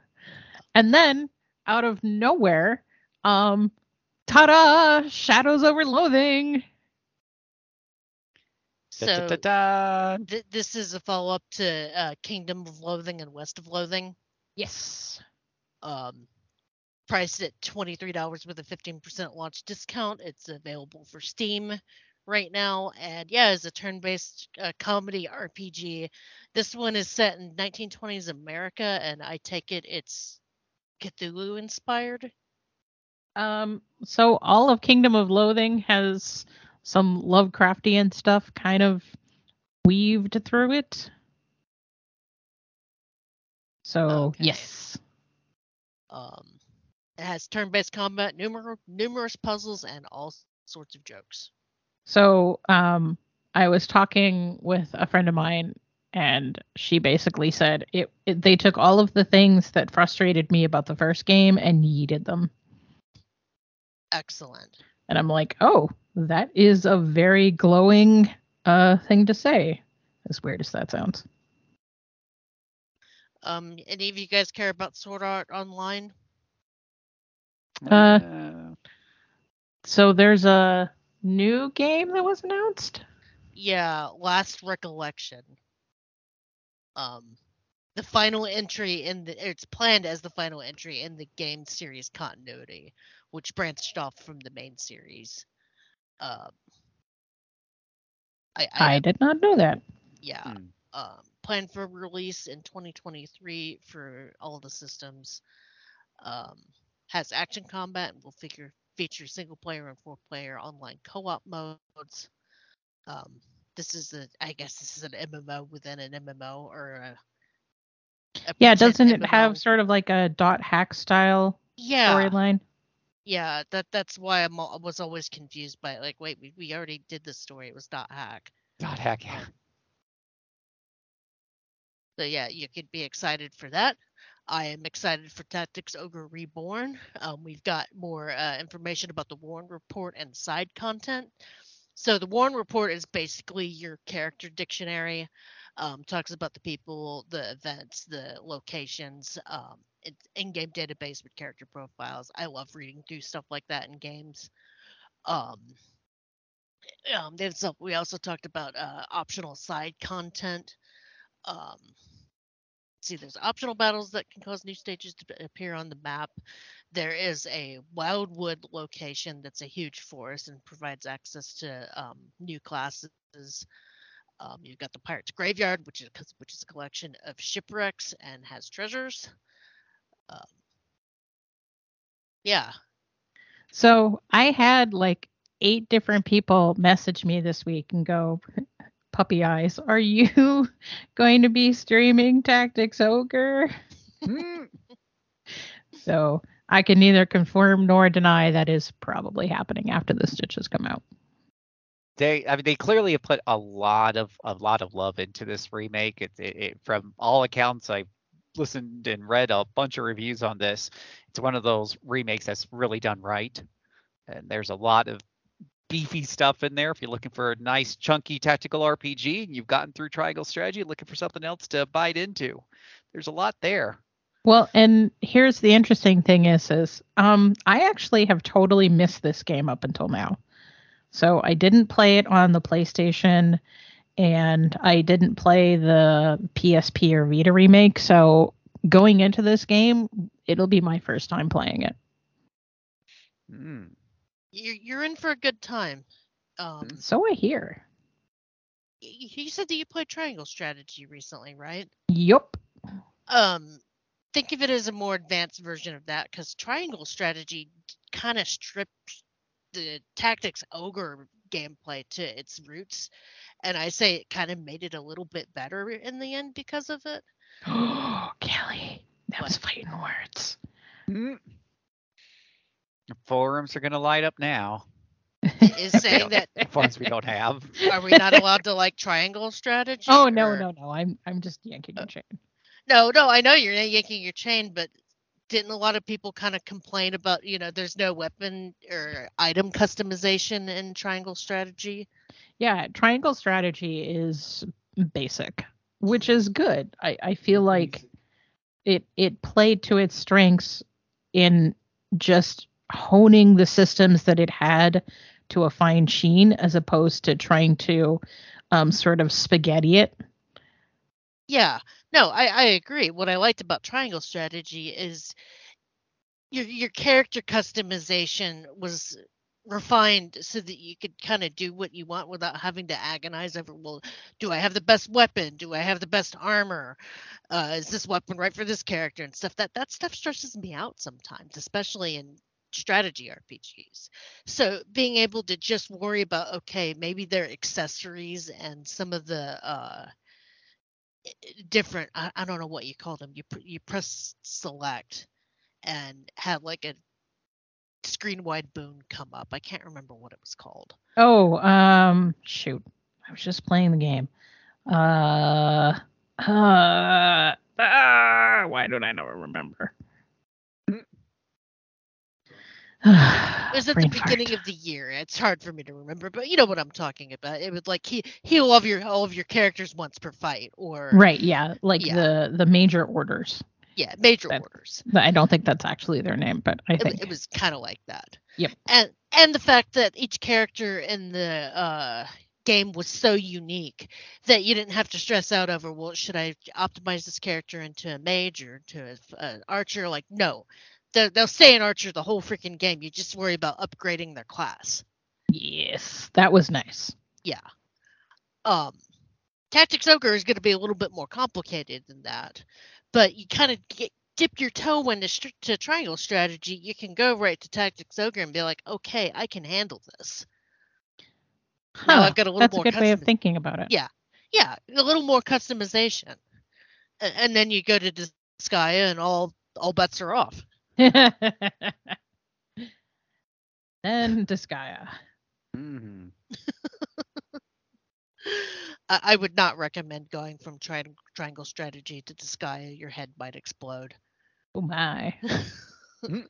and then out of nowhere, um, ta-da! Shadows over Loathing. So Da-da-da-da. th- this is a follow up to uh, Kingdom of Loathing and West of Loathing. Yes. um, priced at $23 with a 15% launch discount. It's available for Steam right now. And yeah, it's a turn based uh, comedy RPG. This one is set in 1920s America, and I take it it's Cthulhu inspired. Um, so all of Kingdom of Loathing has some Lovecraftian stuff kind of weaved through it. So Okay. yes. Um, it has turn based combat, numer- numerous puzzles, and all sorts of jokes. So um I was talking with a friend of mine and she basically said it, it they took all of the things that frustrated me about the first game and yeeted them. Excellent. And I'm like, "Oh, that is a very glowing uh thing to say." As weird as that sounds. Um, any of you guys care about Sword Art Online? Uh, Uh, So there's a new game that was announced. Yeah, Last Recollection. Um, the final entry in the it's planned as the final entry in the game series continuity, which branched off from the main series. Um, I, I, I did not know that. yeah, hmm. um, planned for release in 2023 for all the systems. Um, has action combat and will figure feature single player and four player online co-op modes. Um, this is a, I guess this is an MMO within an MMO or a. a Yeah, doesn't it have sort of like a dot hack style Yeah, storyline? Yeah. That that's why I'm, al- was always confused by it. Like, wait, we, we already did this story. It was dot hack. God heck yeah. So yeah, you could be excited for that. I am excited for Tactics Ogre Reborn. Um, we've got more uh, information about the Warren Report and side content. So the Warren Report is basically your character dictionary. Um, talks about the people, the events, the locations, um, it's in-game database with character profiles. I love reading through stuff like that in games. Um, um, there's we also talked about uh, optional side content. Um, see, there's optional battles that can cause new stages to appear on the map. There is a wildwood location that's a huge forest and provides access to um, new classes. Um, you've got the Pirate's Graveyard, which is which is a collection of shipwrecks and has treasures. Um, yeah, So I had like eight different people message me this week and go, Puppy Eyes, are you going to be streaming Tactics Ogre? Hmm. So I can neither confirm nor deny that is probably happening after the stitches come out. they I mean they clearly have put a lot of a lot of love into this remake. It, it, it from all accounts I've listened and read a bunch of reviews on this. It's one of those remakes that's really done right. And there's a lot of beefy stuff in there. If you're looking for a nice chunky tactical RPG and you've gotten through Triangle Strategy, looking for something else to bite into, there's a lot there. Well, and here's the interesting thing is is um I actually have totally missed this game up until now. So I didn't play it on the PlayStation and I didn't play the PSP or Vita remake. So going into this game, it'll be my first time playing it. Hmm. you're you're in for a good time. Um, So I hear. you said that you played Triangle Strategy recently, right? Yup. um think of it as a more advanced version of that because triangle strategy kind of strips the tactics ogre gameplay to its roots and i say it kind of made it a little bit better in the end because of it Oh, Kelley, that was fighting words. Mm. The Forums are gonna light up now. is saying that Forums we don't have. are we not allowed to like triangle strategy Oh no, or- no, no. I'm I'm just yanking uh, your chain. no no i know you're not yanking your chain but didn't a lot of people kind of complain about you know there's no weapon or item customization in triangle strategy Yeah, triangle strategy is basic, which is good. I, I feel like it it played to its strengths in just honing the systems that it had to a fine sheen as opposed to trying to um, sort of spaghetti it. Yeah, no, I, I agree. What I liked about Triangle Strategy is your your character customization was refined so that you could kind of do what you want without having to agonize over well do i have the best weapon? Do i have the best armor? Uh, is this weapon right for this character? and stuff. That that stuff stresses me out sometimes especially in strategy rpgs so being able to just worry about okay maybe their accessories and some of the uh different I, I don't know what you call them you you press select and had like a screen wide boon come up i can't remember what it was called Oh, um, shoot. I was just playing the game. Uh, uh, ah, why don't I never remember? it was at the beginning fart. of the year it's hard for me to remember but you know what i'm talking about it was like he heal all of your all of your characters once per fight or Right, yeah, like Yeah. the the major orders. yeah major That- orders I don't think that's actually their name, but I it, think it was kind of like that. Yep. And and the fact that each character in the uh, game was so unique that you didn't have to stress out over well should I optimize this character into a mage or to an archer like no. They'll, they'll stay an archer the whole freaking game. You just worry about upgrading their class. yes, that was nice. Yeah. Um, Tactics Ogre is going to be a little bit more complicated than that, but you kind of get dip your toe into str- to triangle strategy. You can go right to Tactics Ogre and be like, okay, I can handle this. Now Huh, I've got a little that's a more good way of thinking about it. Yeah. Yeah, a little more customization, A- and then you go to Disgaea and all all bets are off. then Disgaea. Mhm. I, I would not recommend going from tri- triangle strategy to Disgaea. Your head might explode. Oh my.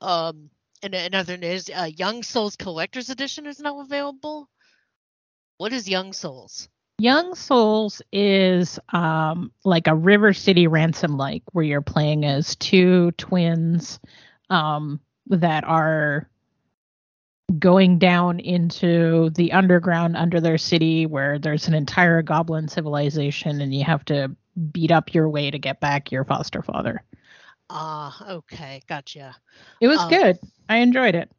um, and another news: uh, Young Souls Collector's Edition is now available. What is Young Souls? Young Souls is um, like a River City Ransom like, where you're playing as two twins um, that are going down into the underground under their city where there's an entire goblin civilization and you have to beat up your way to get back your foster father. Ah, okay, gotcha. It was Um, good. I enjoyed it.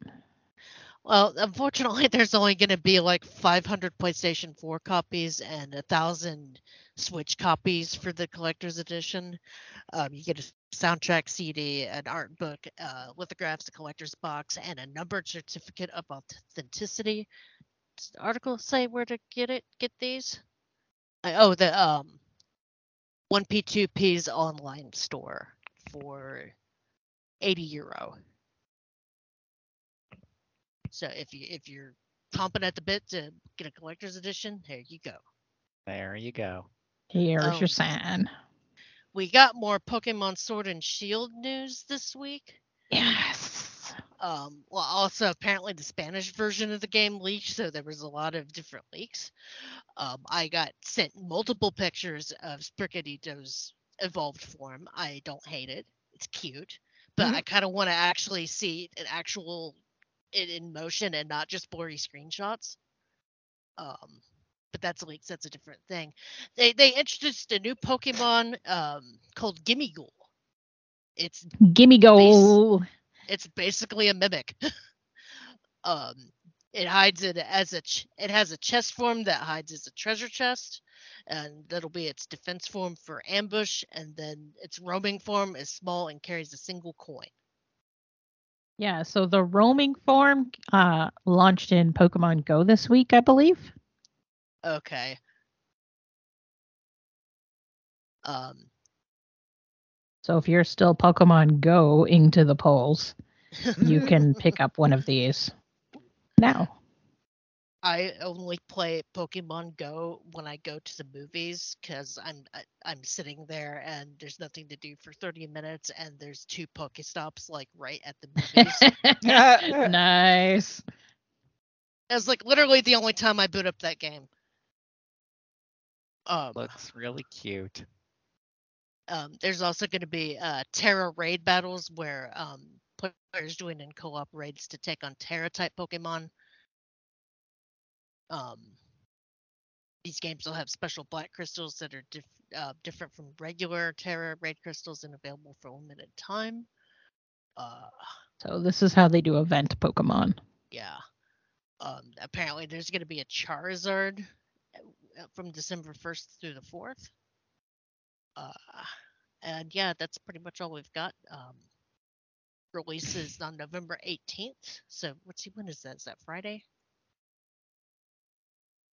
Well, unfortunately, there's only going to be like 500 PlayStation 4 copies and a thousand Switch copies for the collector's edition. Um, you get a soundtrack CD, an art book, uh, lithographs, a collector's box, and a numbered certificate of authenticity. Does the article say where to get it? Get these? Uh, oh, the um, 1P2P's online store for 80 euro. So if you if you're chomping at the bit to get a collector's edition, there you go. There you go. Here's Oh. your sign. We got more Pokemon Sword and Shield news this week. Yes. Um, well, also apparently the Spanish version of the game leaked, so there was a lot of different leaks. Um, I got sent multiple pictures of Sprigatito's evolved form. I don't hate it; it's cute, but I kind of want to actually see an actual it in motion and not just blurry screenshots. Um, but that's leaks. That's a different thing. They they introduced a new Pokemon um, called Gimmighoul. It's Gimme go. it's basically a mimic. um, it hides it as a ch- it has a chest form that hides as a treasure chest, and that'll be its defense form for ambush. And then its roaming form is small and carries a single coin. Yeah, so the roaming form uh launched in Pokemon Go this week, I believe. Okay. Um, So if you're still Pokemon Go into the polls, you can pick up one of these now. I only play Pokemon Go when I go to the movies because I'm I, I'm sitting there and there's nothing to do for 30 minutes and there's two Pokestops like right at the movies. nice. It's like literally the only time I boot up that game. Um, Looks really cute. um, there's also going to be uh, Tera raid battles where um, players join in co-op raids to take on Tera type Pokemon. Um, these games will have special black crystals that are dif- uh, different from regular Tera red crystals and available for a limited time. Uh, So this is how they do event Pokemon. yeah. Um, apparently, there's going to be a Charizard uh, from December 1st through the 4th. Uh, and yeah, that's pretty much all we've got. Um, releases on November 18th. So let's see, when is that? Is that Friday?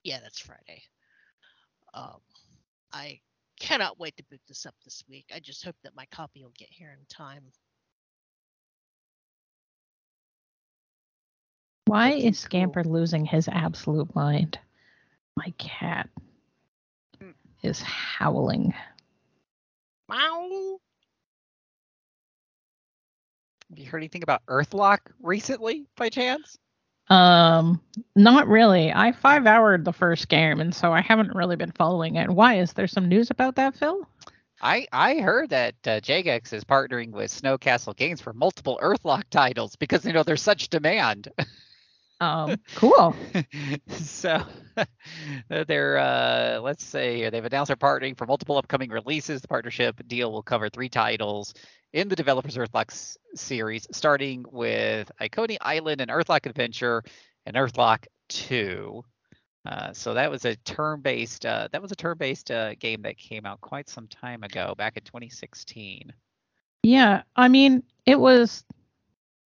Yeah, that's Friday. Um, I cannot wait to boot this up this week. I just hope that my copy will get here in time. Why Looking is Scamper losing his absolute mind? My cat Mm. is howling. Meow. Have you heard anything about Earthlock recently, by chance? Um, not really. I five houred the first game, and so I haven't really been following it. Why? Is there some news about that, Phil? I I heard that uh, Jagex is partnering with Snowcastle Games for multiple Earthlock titles because you know there's such demand. Um, cool. so they're uh, let's say they've announced they're partnering for multiple upcoming releases. The partnership deal will cover three titles in the developers Earthlock series, starting with Ikonei Island and Earthlock Adventure and Earthlock 2. Uh, so that was a turn-based uh, that was a turn-based uh, game that came out quite some time ago, back in 2016. Yeah, I mean, it was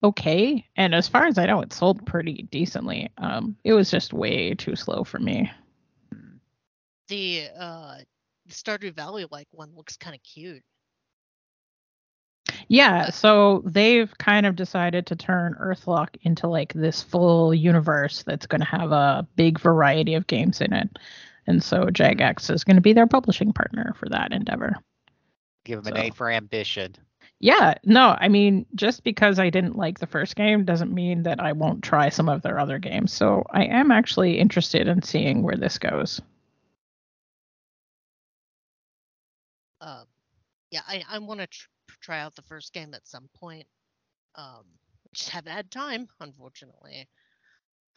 okay, and as far as I know, it sold pretty decently. Um, it was just way too slow for me. The uh, Stardew Valley like one looks kind of cute. Yeah, so they've kind of decided to turn Earthlock into like this full universe that's going to have a big variety of games in it. And so Jagex is going to be their publishing partner for that endeavor. Give them an A for ambition yeah, no, I mean, just because I didn't like the first game doesn't mean that I won't try some of their other games. So I am actually interested in seeing where this goes. Um, yeah, I, I want to tr- try out the first game at some point. Um, just haven't had time, unfortunately.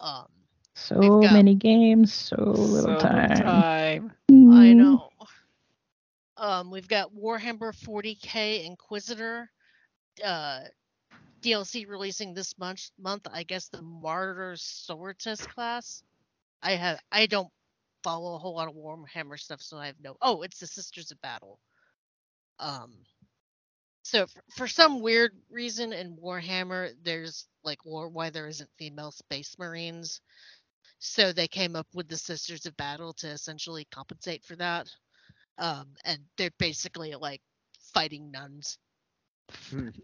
Um, so many games, so little so time. time. I mm-hmm. know. Um, we've got Warhammer 40k Inquisitor uh, DLC releasing this month. Month, I guess the Martyr Sortis class. I have I don't follow a whole lot of Warhammer stuff, so I have no. Oh, it's the Sisters of Battle. Um, so for, for some weird reason in Warhammer, there's like lore why there isn't female space marines. So they came up with the Sisters of Battle to essentially compensate for that. Um, and they're basically like fighting nuns.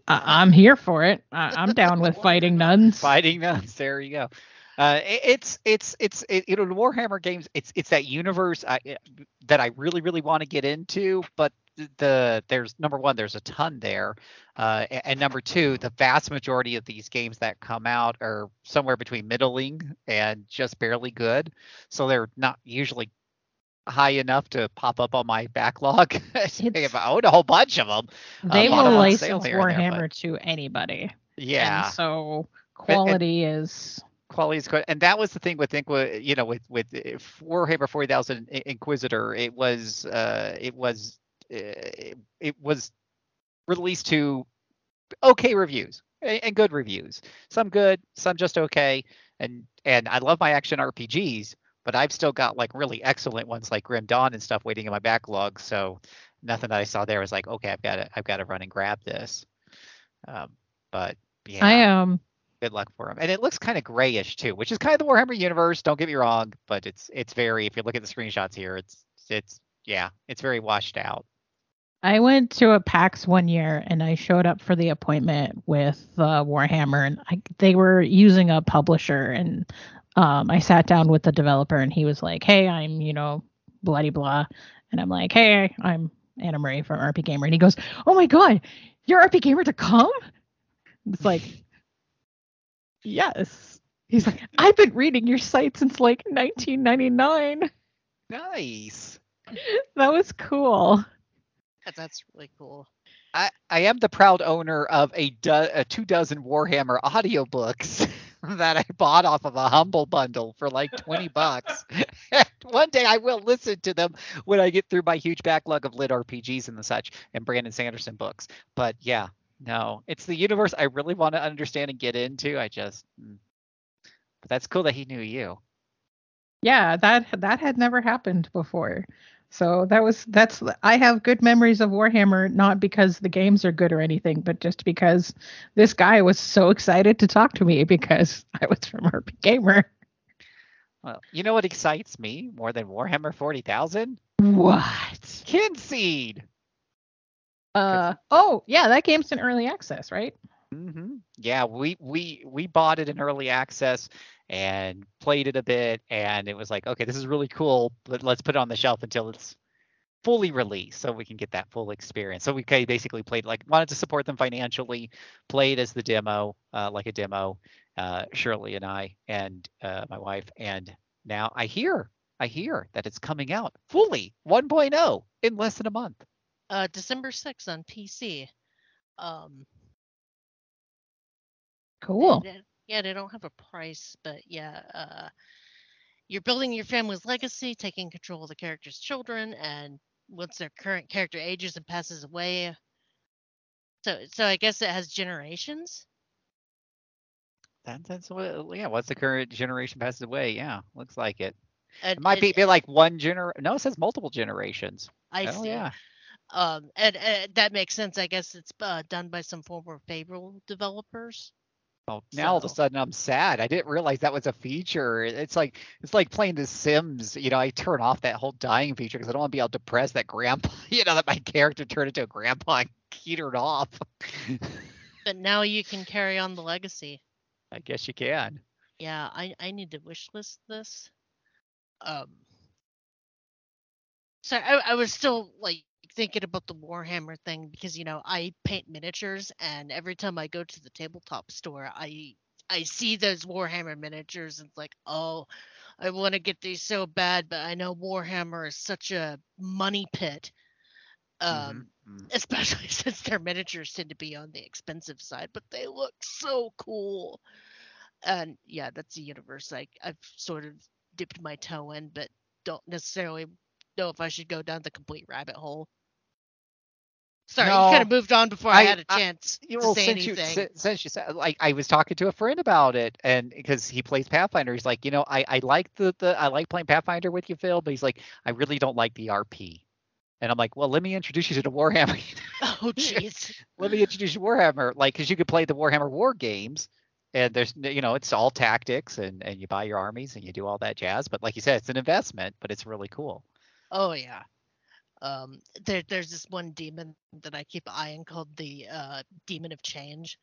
I- I'm here for it. I- I'm down with fighting nuns. Fighting nuns. There you go. Uh, it, it's it's it's it, you know the Warhammer games. It's it's that universe I, eh, that I really really want to get into, but the there's number one there's a ton there, uh, a- and number two the vast majority of these games that come out are somewhere between middling and just barely good, so they're not usually high enough to pop up on my backlog. I own a whole bunch of them, They lot will license and there, Warhammer to anybody. yeah. And so quality is quality is good and that was the thing with Inqui- you know with with uh, warhammer 40000 inquisitor it was uh it was uh, it, it was released to okay reviews and good reviews some good some just okay and and i love my action rpgs but i've still got like really excellent ones like grim dawn and stuff waiting in my backlog so nothing that i saw there was like okay i've got to i've got to run and grab this um but yeah I um good luck for him. And it looks kind of grayish too, which is kind of the Warhammer universe. Don't get me wrong, but it's it's very. If you look at the screenshots here, it's it's yeah, it's very washed out. I went to a PAX one year and I showed up for the appointment with uh, Warhammer and I, they were using a publisher and um, I sat down with the developer and he was like, "Hey, I'm you know bloody blah," and I'm like, "Hey, I'm Anna Marie from RPGamer," and he goes, "Oh my god, you're RPGamer to come?" It's like, yes. He's like, I've been reading your site since like 1999. Nice. That was cool. That- That's really cool. I, I am the proud owner of a, do, a two dozen Warhammer audiobooks that I bought off of a humble bundle for like 20 bucks. One day I will listen to them when I get through my huge backlog of lit RPGs and the such and Brandon Sanderson books. But yeah, no, it's the universe I really want to understand and get into. I just, mm. but that's cool that he knew you. Yeah, that that had never happened before. So that was that's I have good memories of Warhammer not because the games are good or anything, but just because this guy was so excited to talk to me because I was from RPGamer. Well, you know what excites me more than Warhammer 40,000? What? Kinseed. Uh oh, yeah, that game's in early access, right? Hmm Yeah, we we we bought it in early access and played it a bit, and it was like, okay, this is really cool, but let's put it on the shelf until it's fully released, so we can get that full experience. So we basically played like wanted to support them financially, played as the demo, uh, like a demo, uh, Shirley and I and uh, my wife, and now I hear I hear that it's coming out fully 1.0 in less than a month. Uh, December 6th on PC. Um, Cool. they- yeah, they don't have a price, but yeah, uh, you're building your family's legacy, taking control of the character's children, and once their current character ages and passes away. So, so I guess it has generations. That, that's what, yeah. Once the current generation passes away, yeah, looks like it. And It might be, be like one gener. No, it says multiple generations. I oh see. yeah. Um, and, and that makes sense. I guess it's uh, done by some former Fable developers. Oh, now all of a sudden I'm sad. I didn't realize that was a feature. It's like it's like playing The Sims. You know, I turn off that whole dying feature because I don't want to be able to press that grandpa. You know, that my character turned into a grandpa and petered off. But now you can carry on the legacy. I guess you can. Yeah, I I need to wish list this. Um. So I I was still like thinking about the Warhammer thing because you know I paint miniatures and every time I go to the tabletop store I I see those Warhammer miniatures and it's like oh I want to get these so bad but I know Warhammer is such a money pit. Um. Mm. especially since their miniatures tend to be on the expensive side, but they look so cool. And yeah, that's a universe I I've sort of dipped my toe in, but don't necessarily know if I should go down the complete rabbit hole. Sorry, you kind of moved on before I, I- had a chance You- to well, say since anything. si- since you said like I was talking to a friend about it, and because he plays Pathfinder, he's like, you know, I I like the the I like playing Pathfinder with you, Phil, but he's like, I really don't like the RP. And I'm like, well, let me introduce you to the Warhammer. oh jeez. let me introduce you to Warhammer, like, because you could play the Warhammer War games, and there's, you know, it's all tactics, and and you buy your armies and you do all that jazz. But like you said, it's an investment, but it's really cool. Oh yeah. Um, there, there's this one demon that I keep eyeing called the uh, Demon of Change,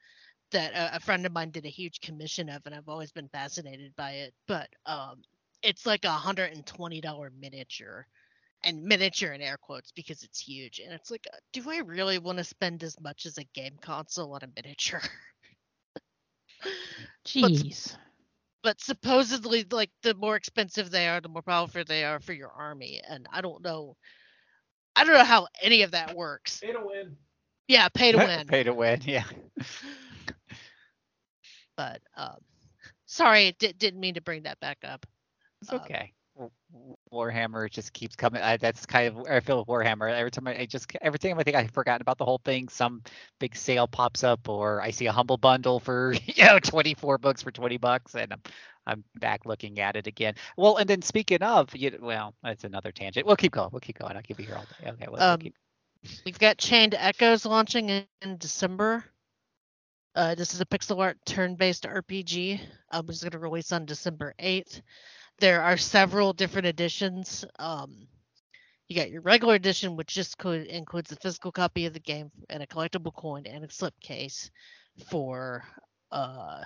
that a, a friend of mine did a huge commission of, and I've always been fascinated by it. But um, it's like a hundred and twenty dollar miniature, and miniature in air quotes because it's huge. And it's like, uh, do I really want to spend as much as a game console on a miniature? Jeez. but supposedly like the more expensive they are the more powerful they are for your army and i don't know i don't know how any of that works Pay to win. yeah pay to win Pay to win, yeah. but um sorry di- didn't mean to bring that back up It's Um, okay. W- w- Warhammer just keeps coming. I, that's kind of where I feel with Warhammer. Every time I, I just every time I think I've forgotten about the whole thing, some big sale pops up, or I see a humble bundle for you know 24 books for 20 bucks, and I'm I'm back looking at it again. Well, and then speaking of, you, well, that's another tangent. We'll keep going. We'll keep going. I'll keep you here all day. Okay. We'll, we'll Um, keep, we've got chained echoes launching in, in december uh, this is a pixel art turn-based rpg um, it's going to release on december 8th there are several different editions um, you got your regular edition which just includes a physical copy of the game and a collectible coin and a slipcase for uh,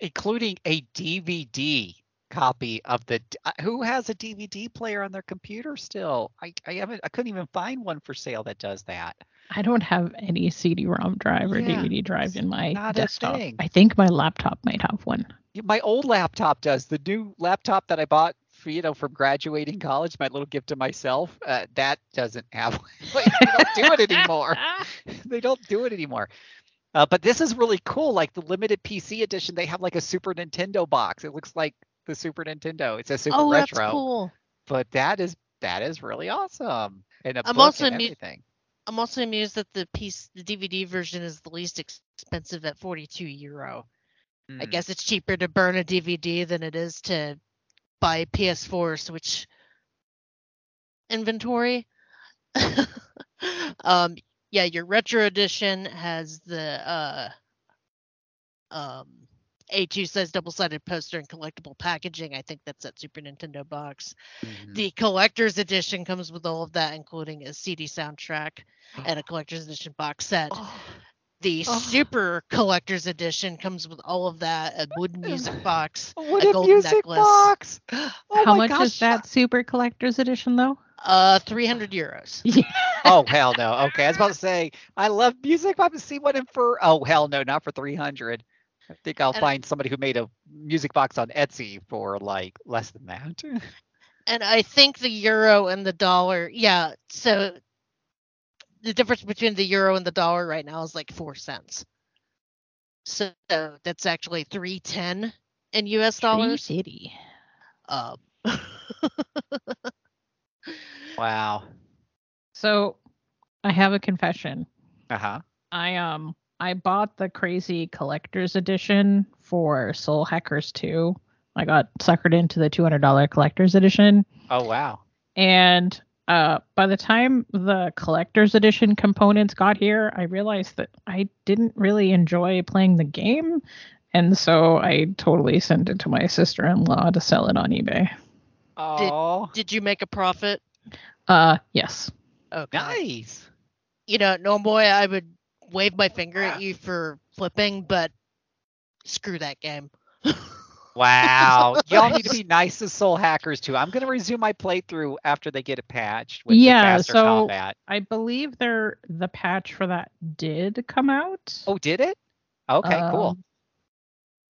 including a DVD copy of the. uh, Who has a DVD player on their computer still? I I haven't. I couldn't even find one for sale that does that. I don't have any CD-ROM drive or Yeah, DVD drive in my not a desktop. thing. I think my laptop might have one. My old laptop does. The new laptop that I bought for you know from graduating college, my little gift to myself, uh, that doesn't have. like, they don't do it anymore. they don't do it anymore. Uh, but this is really cool. Like the limited PC edition, they have like a Super Nintendo box. It looks like the Super Nintendo. It's a Super oh retro, that's cool but that is that is really awesome. And a I'm book also and amu- everything. i'm also amused that the piece the dvd version is the least expensive at 42 euro I Mm. guess it's cheaper to burn a DVD than it is to buy PS4 or Switch inventory. um, yeah, your retro edition has the uh, um, A2 size double sided poster and collectible packaging. I think that's that Super Nintendo box. Mhm. The collector's edition comes with all of that, including a CD soundtrack and a collector's edition box set. Oh, The Oh. super collector's edition comes with all of that, a wooden music box, what a a, golden music necklace. box! Oh How much gosh. is that super collector's edition though? Uh, 300 euros. Oh hell no. Okay, I was about to say I love music. But to see one in for oh hell no, not for three hundred. I think I'll And- find somebody who made a music box on Etsy for like less than that. And I think the euro and the dollar, yeah, so the difference between the euro and the dollar right now is like four cents. So that's actually 310 in US dollars. City. Um, wow. So I have a confession. Uh huh. I um I bought the crazy collector's edition for Soul Hackers 2. I got suckered into the $200 collector's edition Oh wow. and uh by the time the collector's edition components got here, I realized that I didn't really enjoy playing the game and so I totally sent it to my sister-in-law to sell it on eBay. Oh, did you make a profit? Uh yes. Okay. nice. You know, normally I would wave my finger at you for flipping, but screw that game. Wow. Y'all need to be nice to Soul Hackers too. I'm gonna resume my playthrough after they get it patched with Yeah, the faster so- combat. I believe there the patch for that did come out. Oh, did it? Okay, cool. Um,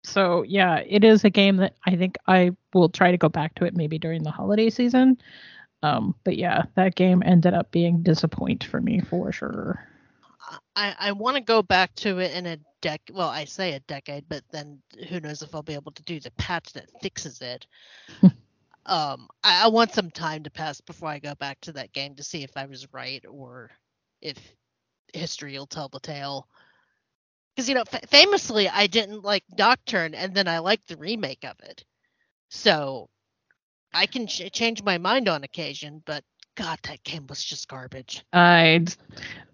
So yeah, it is a game that I think I will try to go back to it maybe during the holiday season. Um, but yeah, that game ended up being disappoint for me for sure. I, I want to go back to it in a dec. Well, I say a decade, but then who knows if I'll be able to do the patch that fixes it. um, I, I want some time to pass before I go back to that game to see if I was right or if history will tell the tale. Because you know, f- famously, I didn't like Nocturne, and then I liked the remake of it. So I can ch- change my mind on occasion, but God, that game was just garbage. I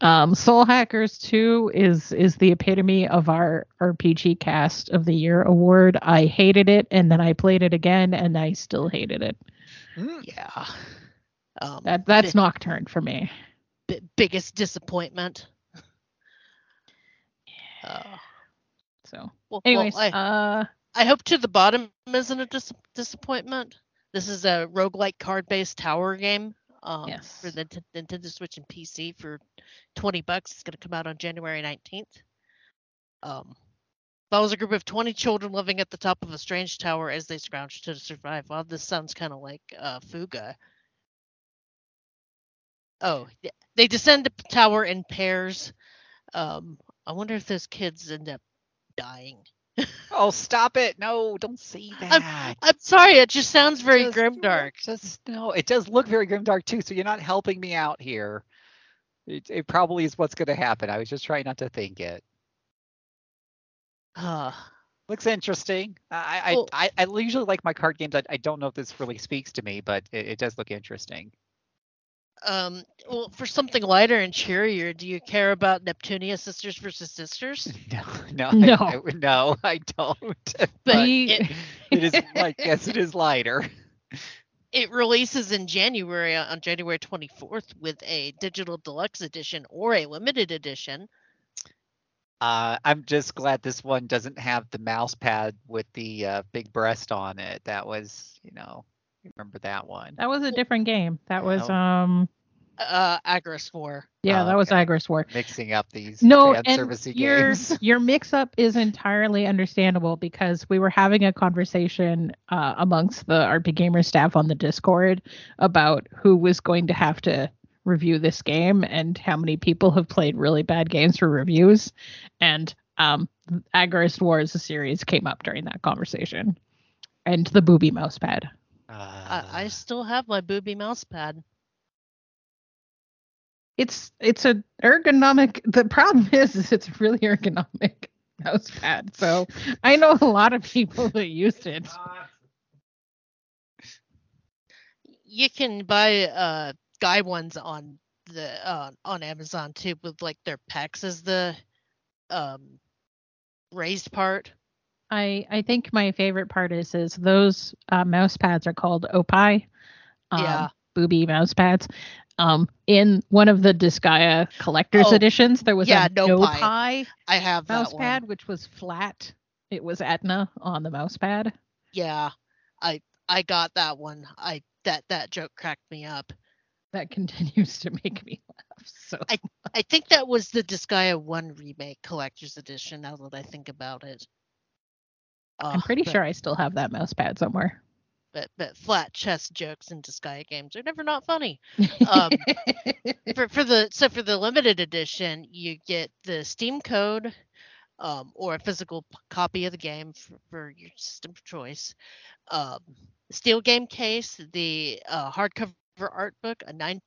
um Soul Hackers 2 is is the epitome of our RPG cast of the year award. I hated it and then I played it again and I still hated it. Mm. Yeah. Um, That that's bi- Nocturne for me. bi- biggest disappointment. Uh, So well, anyways, well, I, uh I hope to the bottom isn't a dis- disappointment. This is a roguelike card-based tower game. Um, Yes. For the Nint- Nintendo Switch and PC for 20 bucks. It's going to come out on January 19th. Um, follows a group of 20 children living at the top of a strange tower as they scrounge to survive. Wow, this sounds kind of like uh, Fuga. Oh, they descend the tower in pairs. Um, I wonder if those kids end up dying. Oh, stop it! No, don't say that. I'm sorry, it just sounds very Just- grimdark. Just no, it does look very grimdark too. So you're not helping me out here. It, it probably is what's going to happen. I was just trying not to think it. Uh, Looks interesting. I I, I, I usually like my card games. I, I don't know if this really speaks to me, but it, it does look interesting. Um, well, for something lighter and cheerier, do you care about Neptunia Sisters versus Sisters? No, no, No. I, I, no, I don't. But The- it, it is like yes, it is lighter. it releases in January on January 24th with a digital deluxe edition or a limited edition. Uh, I'm just glad this one doesn't have the mouse pad with the uh, big breast on it. That was, you know, remember that one. that was a different game. That was um Uh, Agarest War. yeah, Oh, that was okay. Agarest War. Mixing up these No, fan and servicey your games. your mix up is entirely understandable because we were having a conversation uh, amongst the RPGamer staff on the Discord about who was going to have to review this game and how many people have played really bad games for reviews, and um, Agarest Wars series came up during that conversation, and the booby mouse pad. I, I Uh, still have my booby mouse pad. It's it's a ergonomic. The problem is, is it's really ergonomic mouse pad. So I know a lot of people that used it. You can buy uh guy ones on the uh, on Amazon too with like their pecs as the um raised part. I I think my favorite part is is those uh, mouse pads are called oppai. Um, Yeah. Booby mouse pads. Um, in one of the Disgaea collector's Oh, editions, there was yeah, a no no pie. pie I have that mouse pad, which was flat. It was Etna on the mouse pad. Yeah, I I got that one. I that that joke cracked me up. That continues to make me laugh. So I I think that was the Disgaea One remake collector's edition. Now that I think about it, I'm pretty but- sure I still have that mouse pad somewhere. But but flat chest jokes in Disgaea games are never not funny. Um, for for the so for the limited edition, you get the Steam code, um, or a physical p- copy of the game for, for your system of choice. Um, steel game case, the uh, hardcover art book, a nine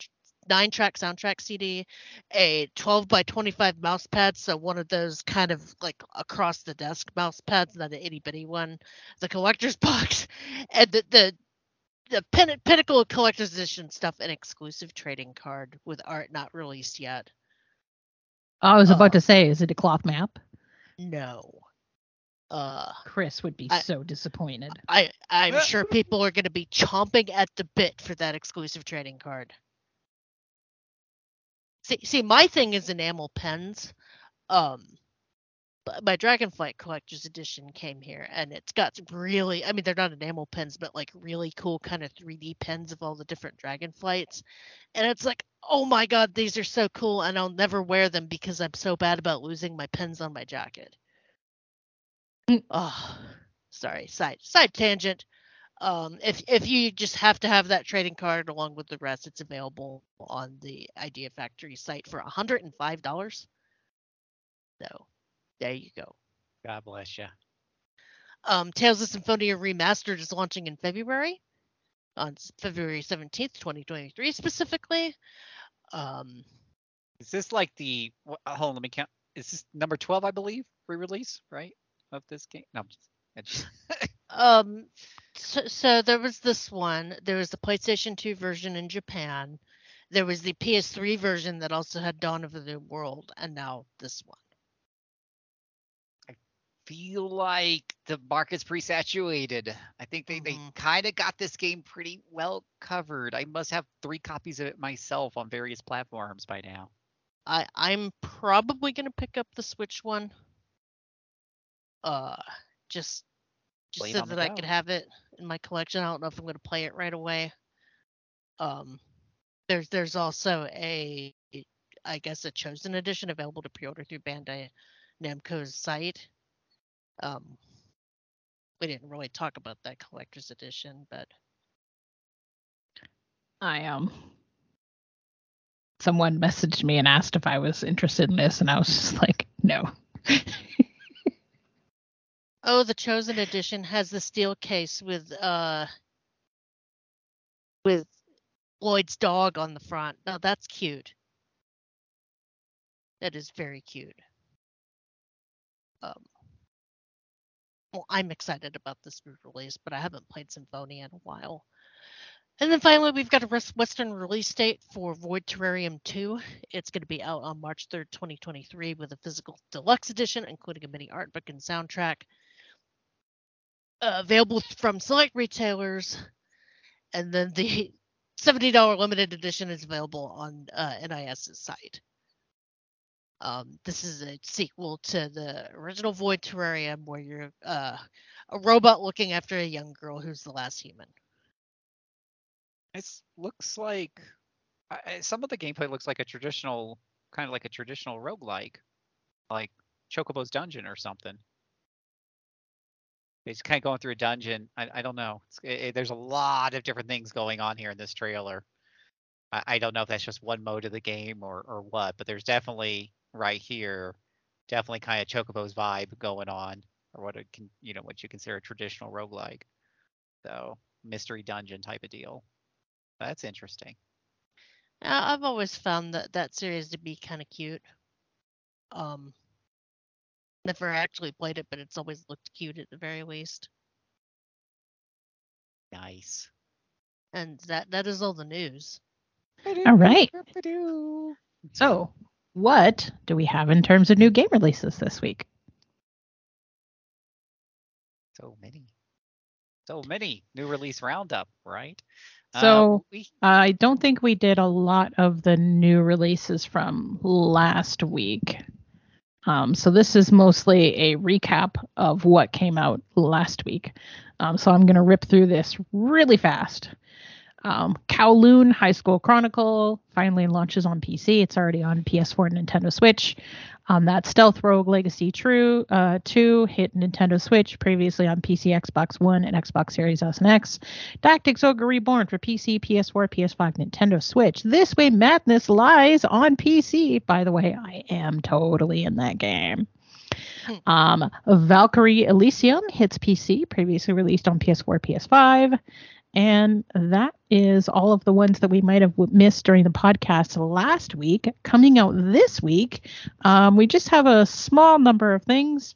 nine track soundtrack CD, a 12 by 25 mouse pad, so one of those kind of like across the desk mouse pads, not an itty bitty one, the collector's box, and the the the pin- pinnacle collector's edition stuff, an exclusive trading card with art not released yet. I was Oh. about to say, is it a cloth map? No. Uh, Chris would be I- so disappointed. I I'm Uh. sure people are going to be chomping at the bit for that exclusive trading card. See, see, my thing is enamel pens. Um, but my Dragonflight Collector's Edition came here, and it's got really, I mean, they're not enamel pens, but like really cool kind of 3D pens of all the different Dragonflights. And it's like, oh my god, these are so cool, and I'll never wear them because I'm so bad about losing my pens on my jacket. Oh, sorry, side side tangent. Um, if if you just have to have that trading card along with the rest, it's available on the Idea Factory site for $105. So there you go. God bless you. Um, Tales of Symphonia Remastered is launching in February, on February 17th, 2023 specifically. Um, Is this like the? Hold on, let me count. Is this number twelve, I believe, re-release, right, of this game? No, I'm just um, so, so there was this one. There was the PlayStation 2 version in Japan. There was the PS3 version that also had Dawn of the New World, and now this one. I feel like the market's pre-saturated. I think they, they Mhm. kind of got this game pretty well covered. I must have three copies of it myself on various platforms by now. I I'm probably gonna pick up the Switch one. Uh, just just so that I could have it in my collection. I don't know if I'm gonna play it right away. Um, there's there's also a I guess a chosen edition available to pre-order through Bandai Namco's site. Um, we didn't really talk about that collector's edition, but I um someone messaged me and asked if I was interested in this and I was just like, no. Oh, the chosen edition has the steel case with uh with Lloyd's dog on the front. Now that's cute. That is very cute. Um well, I'm excited about this new release, but I haven't played Symphonia in a while. And then finally, we've got a Western release date for Void Terrarium 2. It's going to be out on March 3rd, 2023, with a physical deluxe edition, including a mini art book and soundtrack uh, available from select retailers, and then the seventy dollar limited edition is available on uh, NIS's site. Um, this is a sequel to the original Void Terrarium, where you're uh, a robot looking after a young girl who's the last human. It looks like I- some of the gameplay looks like a traditional, kind of like a traditional roguelike, like Chocobo's Dungeon or something. It's kind of going through a dungeon. I, I don't know. It, there's a lot of different things going on here in this trailer. I, I don't know if that's just one mode of the game or, or what, but there's definitely right here, definitely kind of Chocobo's vibe going on, or what it can, you know, what you consider a traditional roguelike. So mystery dungeon type of deal. That's interesting. I've always found that that series to be kind of cute. Um, never actually played it, but it's always looked cute at the very least. Nice. And that that is all the news. All right. So, what do we have in terms of new game releases this week? So many. So many. New release roundup, right? Uh, So- we I don't think we did a lot of the new releases from last week. Um, so this is mostly a recap of what came out last week. Um, so I'm going to rip through this really fast. Um, Kowloon High School Chronicle finally launches on PC. It's already on PS4 and Nintendo Switch. Um, that Stealth Rogue Legacy True uh, 2 hit Nintendo Switch previously on PC, Xbox One, and Xbox Series S and X. Tactics Ogre Reborn for PC, PS4, PS5, Nintendo Switch. This Way Madness lies on PC. By the way, I am totally in that game. Um, Valkyrie Elysium hits PC, previously released on PS4, PS5. And that is all of the ones that we might have missed during the podcast last week. Coming out this week, um, we just have a small number of things.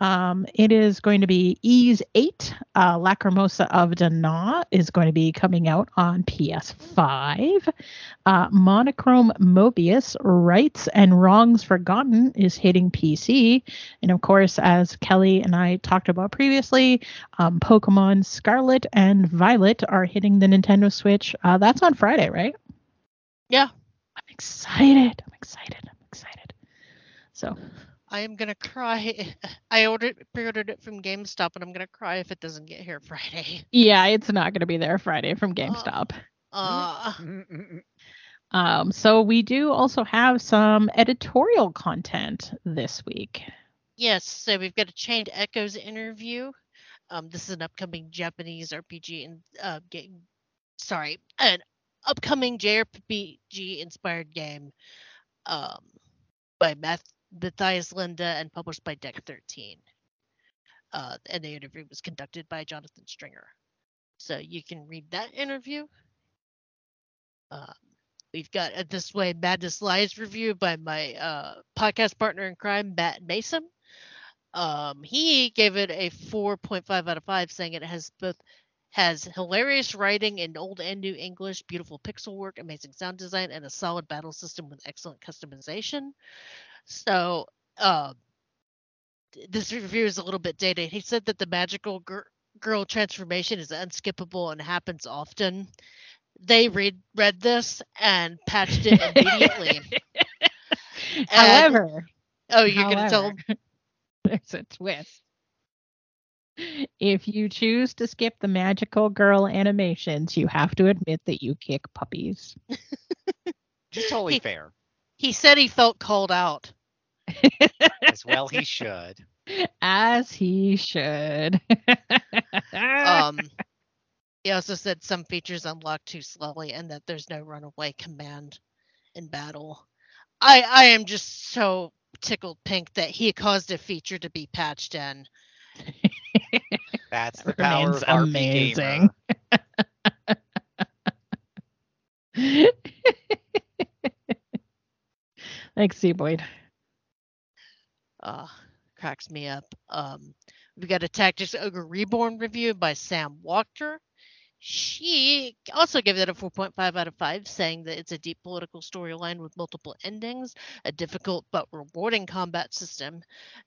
Um, it is going to be Ys 8. Uh, Lacrimosa of Dana is going to be coming out on PS5. Uh, Monochrome Mobius Rights and Wrongs Forgotten is hitting PC. And of course, as Kelley and I talked about previously, um, Pokemon Scarlet and Violet are hitting the Nintendo Switch. Uh, that's on Friday, right? Yeah. I'm excited. I'm excited. I'm excited. So, I am gonna cry. I ordered pre-ordered it from GameStop, and I'm gonna cry if it doesn't get here Friday. yeah, it's not going to be there Friday from GameStop. Uh, Um, so we do also have some editorial content this week. yes. So we've got a Chained Echoes interview Um, this is an upcoming Japanese RPG and uh, game. Sorry, an upcoming JRPG inspired game um, by Math- Matthias Linda and published by Deck 13. Uh, and the interview was conducted by Jonathan Stringer. So you can read that interview. Um, we've got a This Way Madness Lies review by my uh, podcast partner in crime, Matt Mason. Um, he gave it a 4.5 out of 5, saying it has both has hilarious writing in old and new English, beautiful pixel work, amazing sound design, and a solid battle system with excellent customization. So, uh, this review is a little bit dated. He said that the magical gir- girl transformation is unskippable and happens often. They read read this and patched it immediately. And- However, oh, you're gonna tell however, there's a twist. If you choose to skip the magical girl animations, you have to admit that you kick puppies. Just totally He- fair. He said he felt called out. As well he should. As he should. Um, he also said some features unlock too slowly and that there's no runaway command in battle. I I am just so tickled pink that he caused a feature to be patched in. That's the That power remains of RP amazing. Gamer. Thanks, Zeboyd. Uh, cracks me up. Um, we got a Tactics Ogre Reborn review by Sam Walker. She also gave it a 4.5 out of 5, saying that it's a deep political storyline with multiple endings, a difficult but rewarding combat system,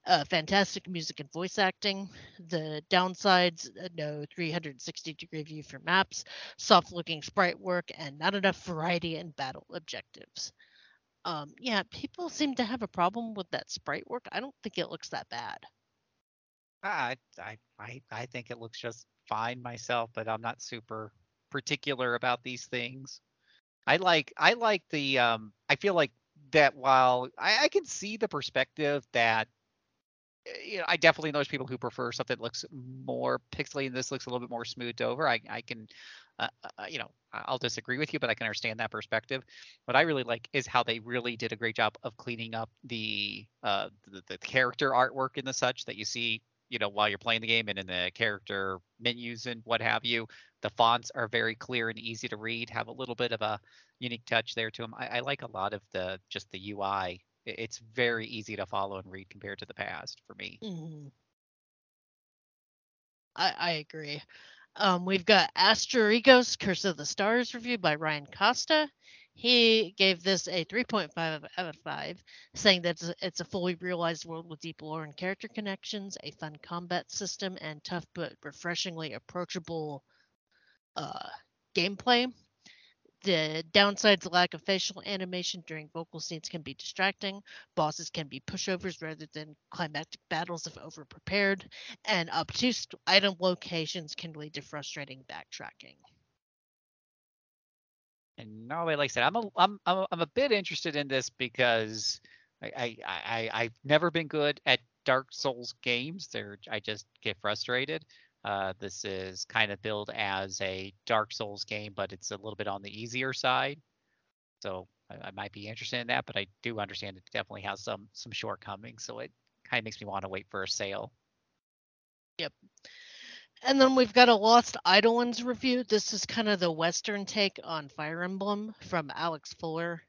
uh, fantastic music and voice acting. The downsides uh, no 360 degree view for maps, soft looking sprite work, and not enough variety in battle objectives. Um, yeah, people seem to have a problem with that sprite work. I don't think it looks that bad. I, I I I think it looks just fine myself, but I'm not super particular about these things. I like I like the um I feel like that while I, I can see the perspective that uh, you know I definitely know there's people who prefer something that looks more pixely and this looks a little bit more smoothed over. I I can uh, uh, you know I'll disagree with you, but I can understand that perspective. What I really like is how they really did a great job of cleaning up the uh the, the character artwork and the such that you see you know while you're playing the game and in the character menus and what have you the fonts are very clear and easy to read have a little bit of a unique touch there to them i, I like a lot of the just the ui it's very easy to follow and read compared to the past for me Mhm. I, I agree. Um, we've got Asterigos Curse of the Stars review by Ryan Costa. He gave this a 3.5 out of 5, saying that it's a, it's a fully realized world with deep lore and character connections, a fun combat system, and tough but refreshingly approachable uh, gameplay. The downsides lack of facial animation during vocal scenes can be distracting. Bosses can be pushovers rather than climactic battles if overprepared, and obtuse item locations can lead to frustrating backtracking. and no like i said i'm a i'm i'm a, I'm a bit interested in this because I, I i i've never been good at dark souls games they're i just get frustrated uh this is kind of billed as a dark souls game but it's a little bit on the easier side so I, I might be interested in that but i do understand it definitely has some some shortcomings so it kind of makes me want to wait for a sale Yep. And then we've got a Lost Eidolons review. This is kind of the Western take on Fire Emblem from Alex Fuller.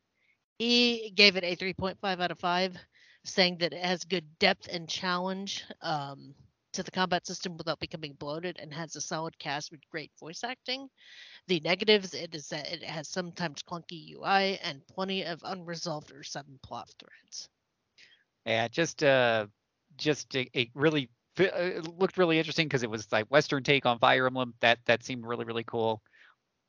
He gave it a 3.5 out of 5, saying that it has good depth and challenge um, to the combat system without becoming bloated and has a solid cast with great voice acting. The negatives it is that it has sometimes clunky UI and plenty of unresolved or sudden plot threads. Yeah, just uh, just a really uh, it looked really interesting because it was like Western take on Fire Emblem. That that seemed really really cool.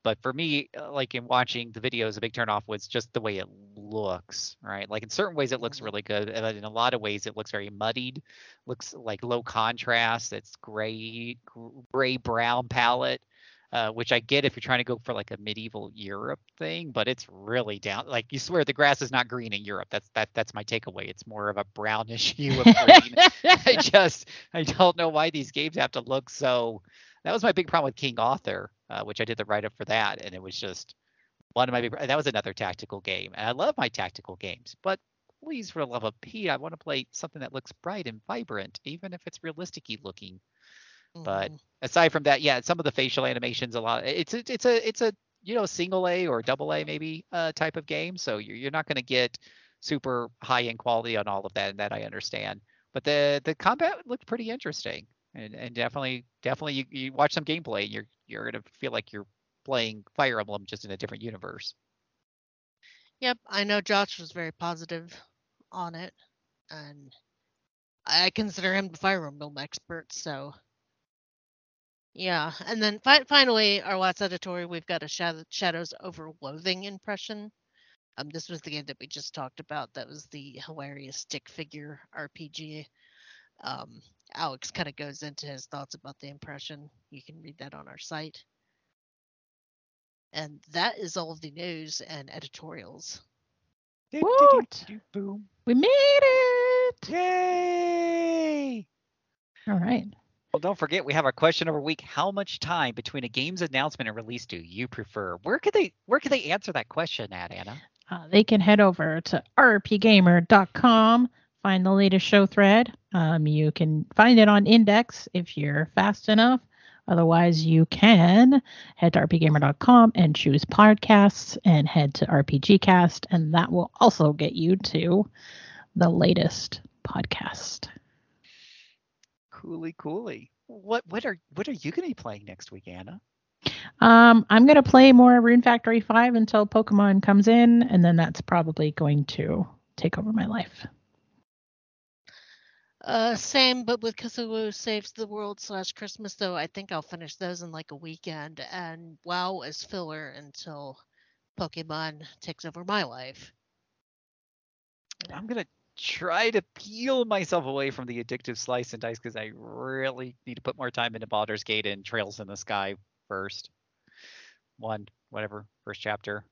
But for me, uh, like in watching the videos, a big turnoff was just the way it looks. Right, like in certain ways it looks Mhm. really good, and in a lot of ways it looks very muddied. Looks like low contrast. It's gray gray brown palette. uh, which I get if you're trying to go for like a medieval Europe thing, but it's really down. Like you swear the grass is not green in Europe. That's that that's my takeaway. It's more of a brownish hue of green. I just I don't know why these games have to look so. That was my big problem with King Arthur, uh, which I did the write up for that, and it was just one of my big. That was another tactical game, and I love my tactical games, but please, for the love of Pete, I want to play something that looks bright and vibrant, even if it's realistic looking. But Mhm. aside from that, yeah, some of the facial animations, a lot. It's a, it's a it's a you know single A or double A maybe uh, type of game, so you're you're not going to get super high end quality on all of that, and that I understand. But the the combat looked pretty interesting, and and definitely definitely you, you watch some gameplay, and you're you're gonna feel like you're playing Fire Emblem just in a different universe. Yep, I know Josh was very positive on it, and I consider him the Fire Emblem expert. So, yeah. And then fi- finally, our last editorial, we've got a Shadow- Shadows over Loathing impression. Um, this was the game that we just talked about. That was the hilarious stick figure RPG. Um, Alex kind of goes into his thoughts about the impression. You can read that on our site. And that is all of the news and editorials. Woot! Boom! We made it. Yay! All right. Well, don't forget we have our question of a week. How much time between a game's announcement and release do you prefer? Where could they where could they answer that question at, Anna? Uh, they can head over to rpgamer.com, find the latest show thread. Um, you can find it on Index if you're fast enough. Otherwise, you can head to rpgamer.com and choose podcasts and head to RPGcast, and that will also get you to the latest podcast. Coolly, coolly. What what are what are you going to be playing next week, Anna? Um, I'm gonna play more Rune Factory 5 until Pokemon comes in, and then that's probably going to take over my life. Uh, same, but with Cthulhu Saves the World slash Christmas, though, I think I'll finish those in like a weekend, and WoW is filler until Pokemon takes over my life. I'm gonna try to peel myself away from the addictive slice and dice because I really need to put more time into Baldur's Gate and Trails in the Sky first. One, whatever, first chapter.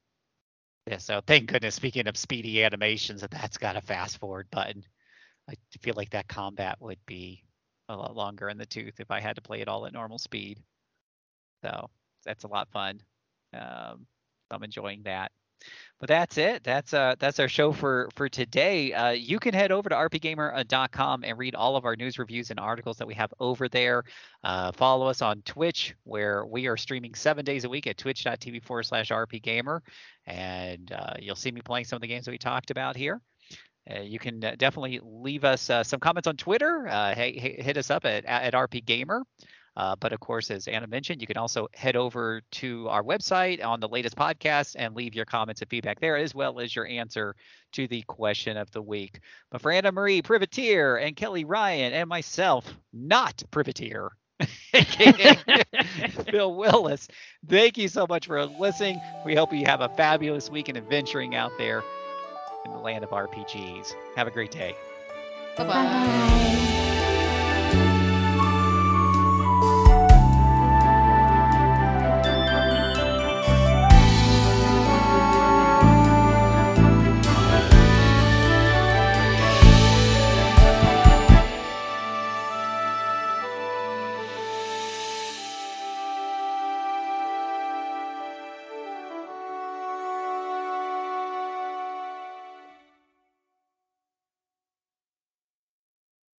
Yeah, so thank goodness. Speaking of speedy animations, that that's got a fast forward button. I feel like that combat would be a lot longer in the tooth if I had to play it all at normal speed. So that's a lot fun. Um, I'm enjoying that. But that's it. That's uh that's our show for for today. Uh, you can head over to rpgamer.com and read all of our news reviews and articles that we have over there. Uh, follow us on Twitch, where we are streaming seven days a week at twitch.tv forward slash rpgamer, and uh, you'll see me playing some of the games that we talked about here. Uh, you can uh, definitely leave us uh, some comments on Twitter. Uh, hey, hit us up at at rpgamer. Uh, but of course, as Anna mentioned, you can also head over to our website on the latest podcast and leave your comments and feedback there, as well as your answer to the question of the week. But for Anna Marie Privateer and Kelley Ryan and myself, not Privateer, Phil Willis, thank you so much for listening. We hope you have a fabulous week and adventuring out there in the land of RPGs. Have a great day. Bye bye. Bye.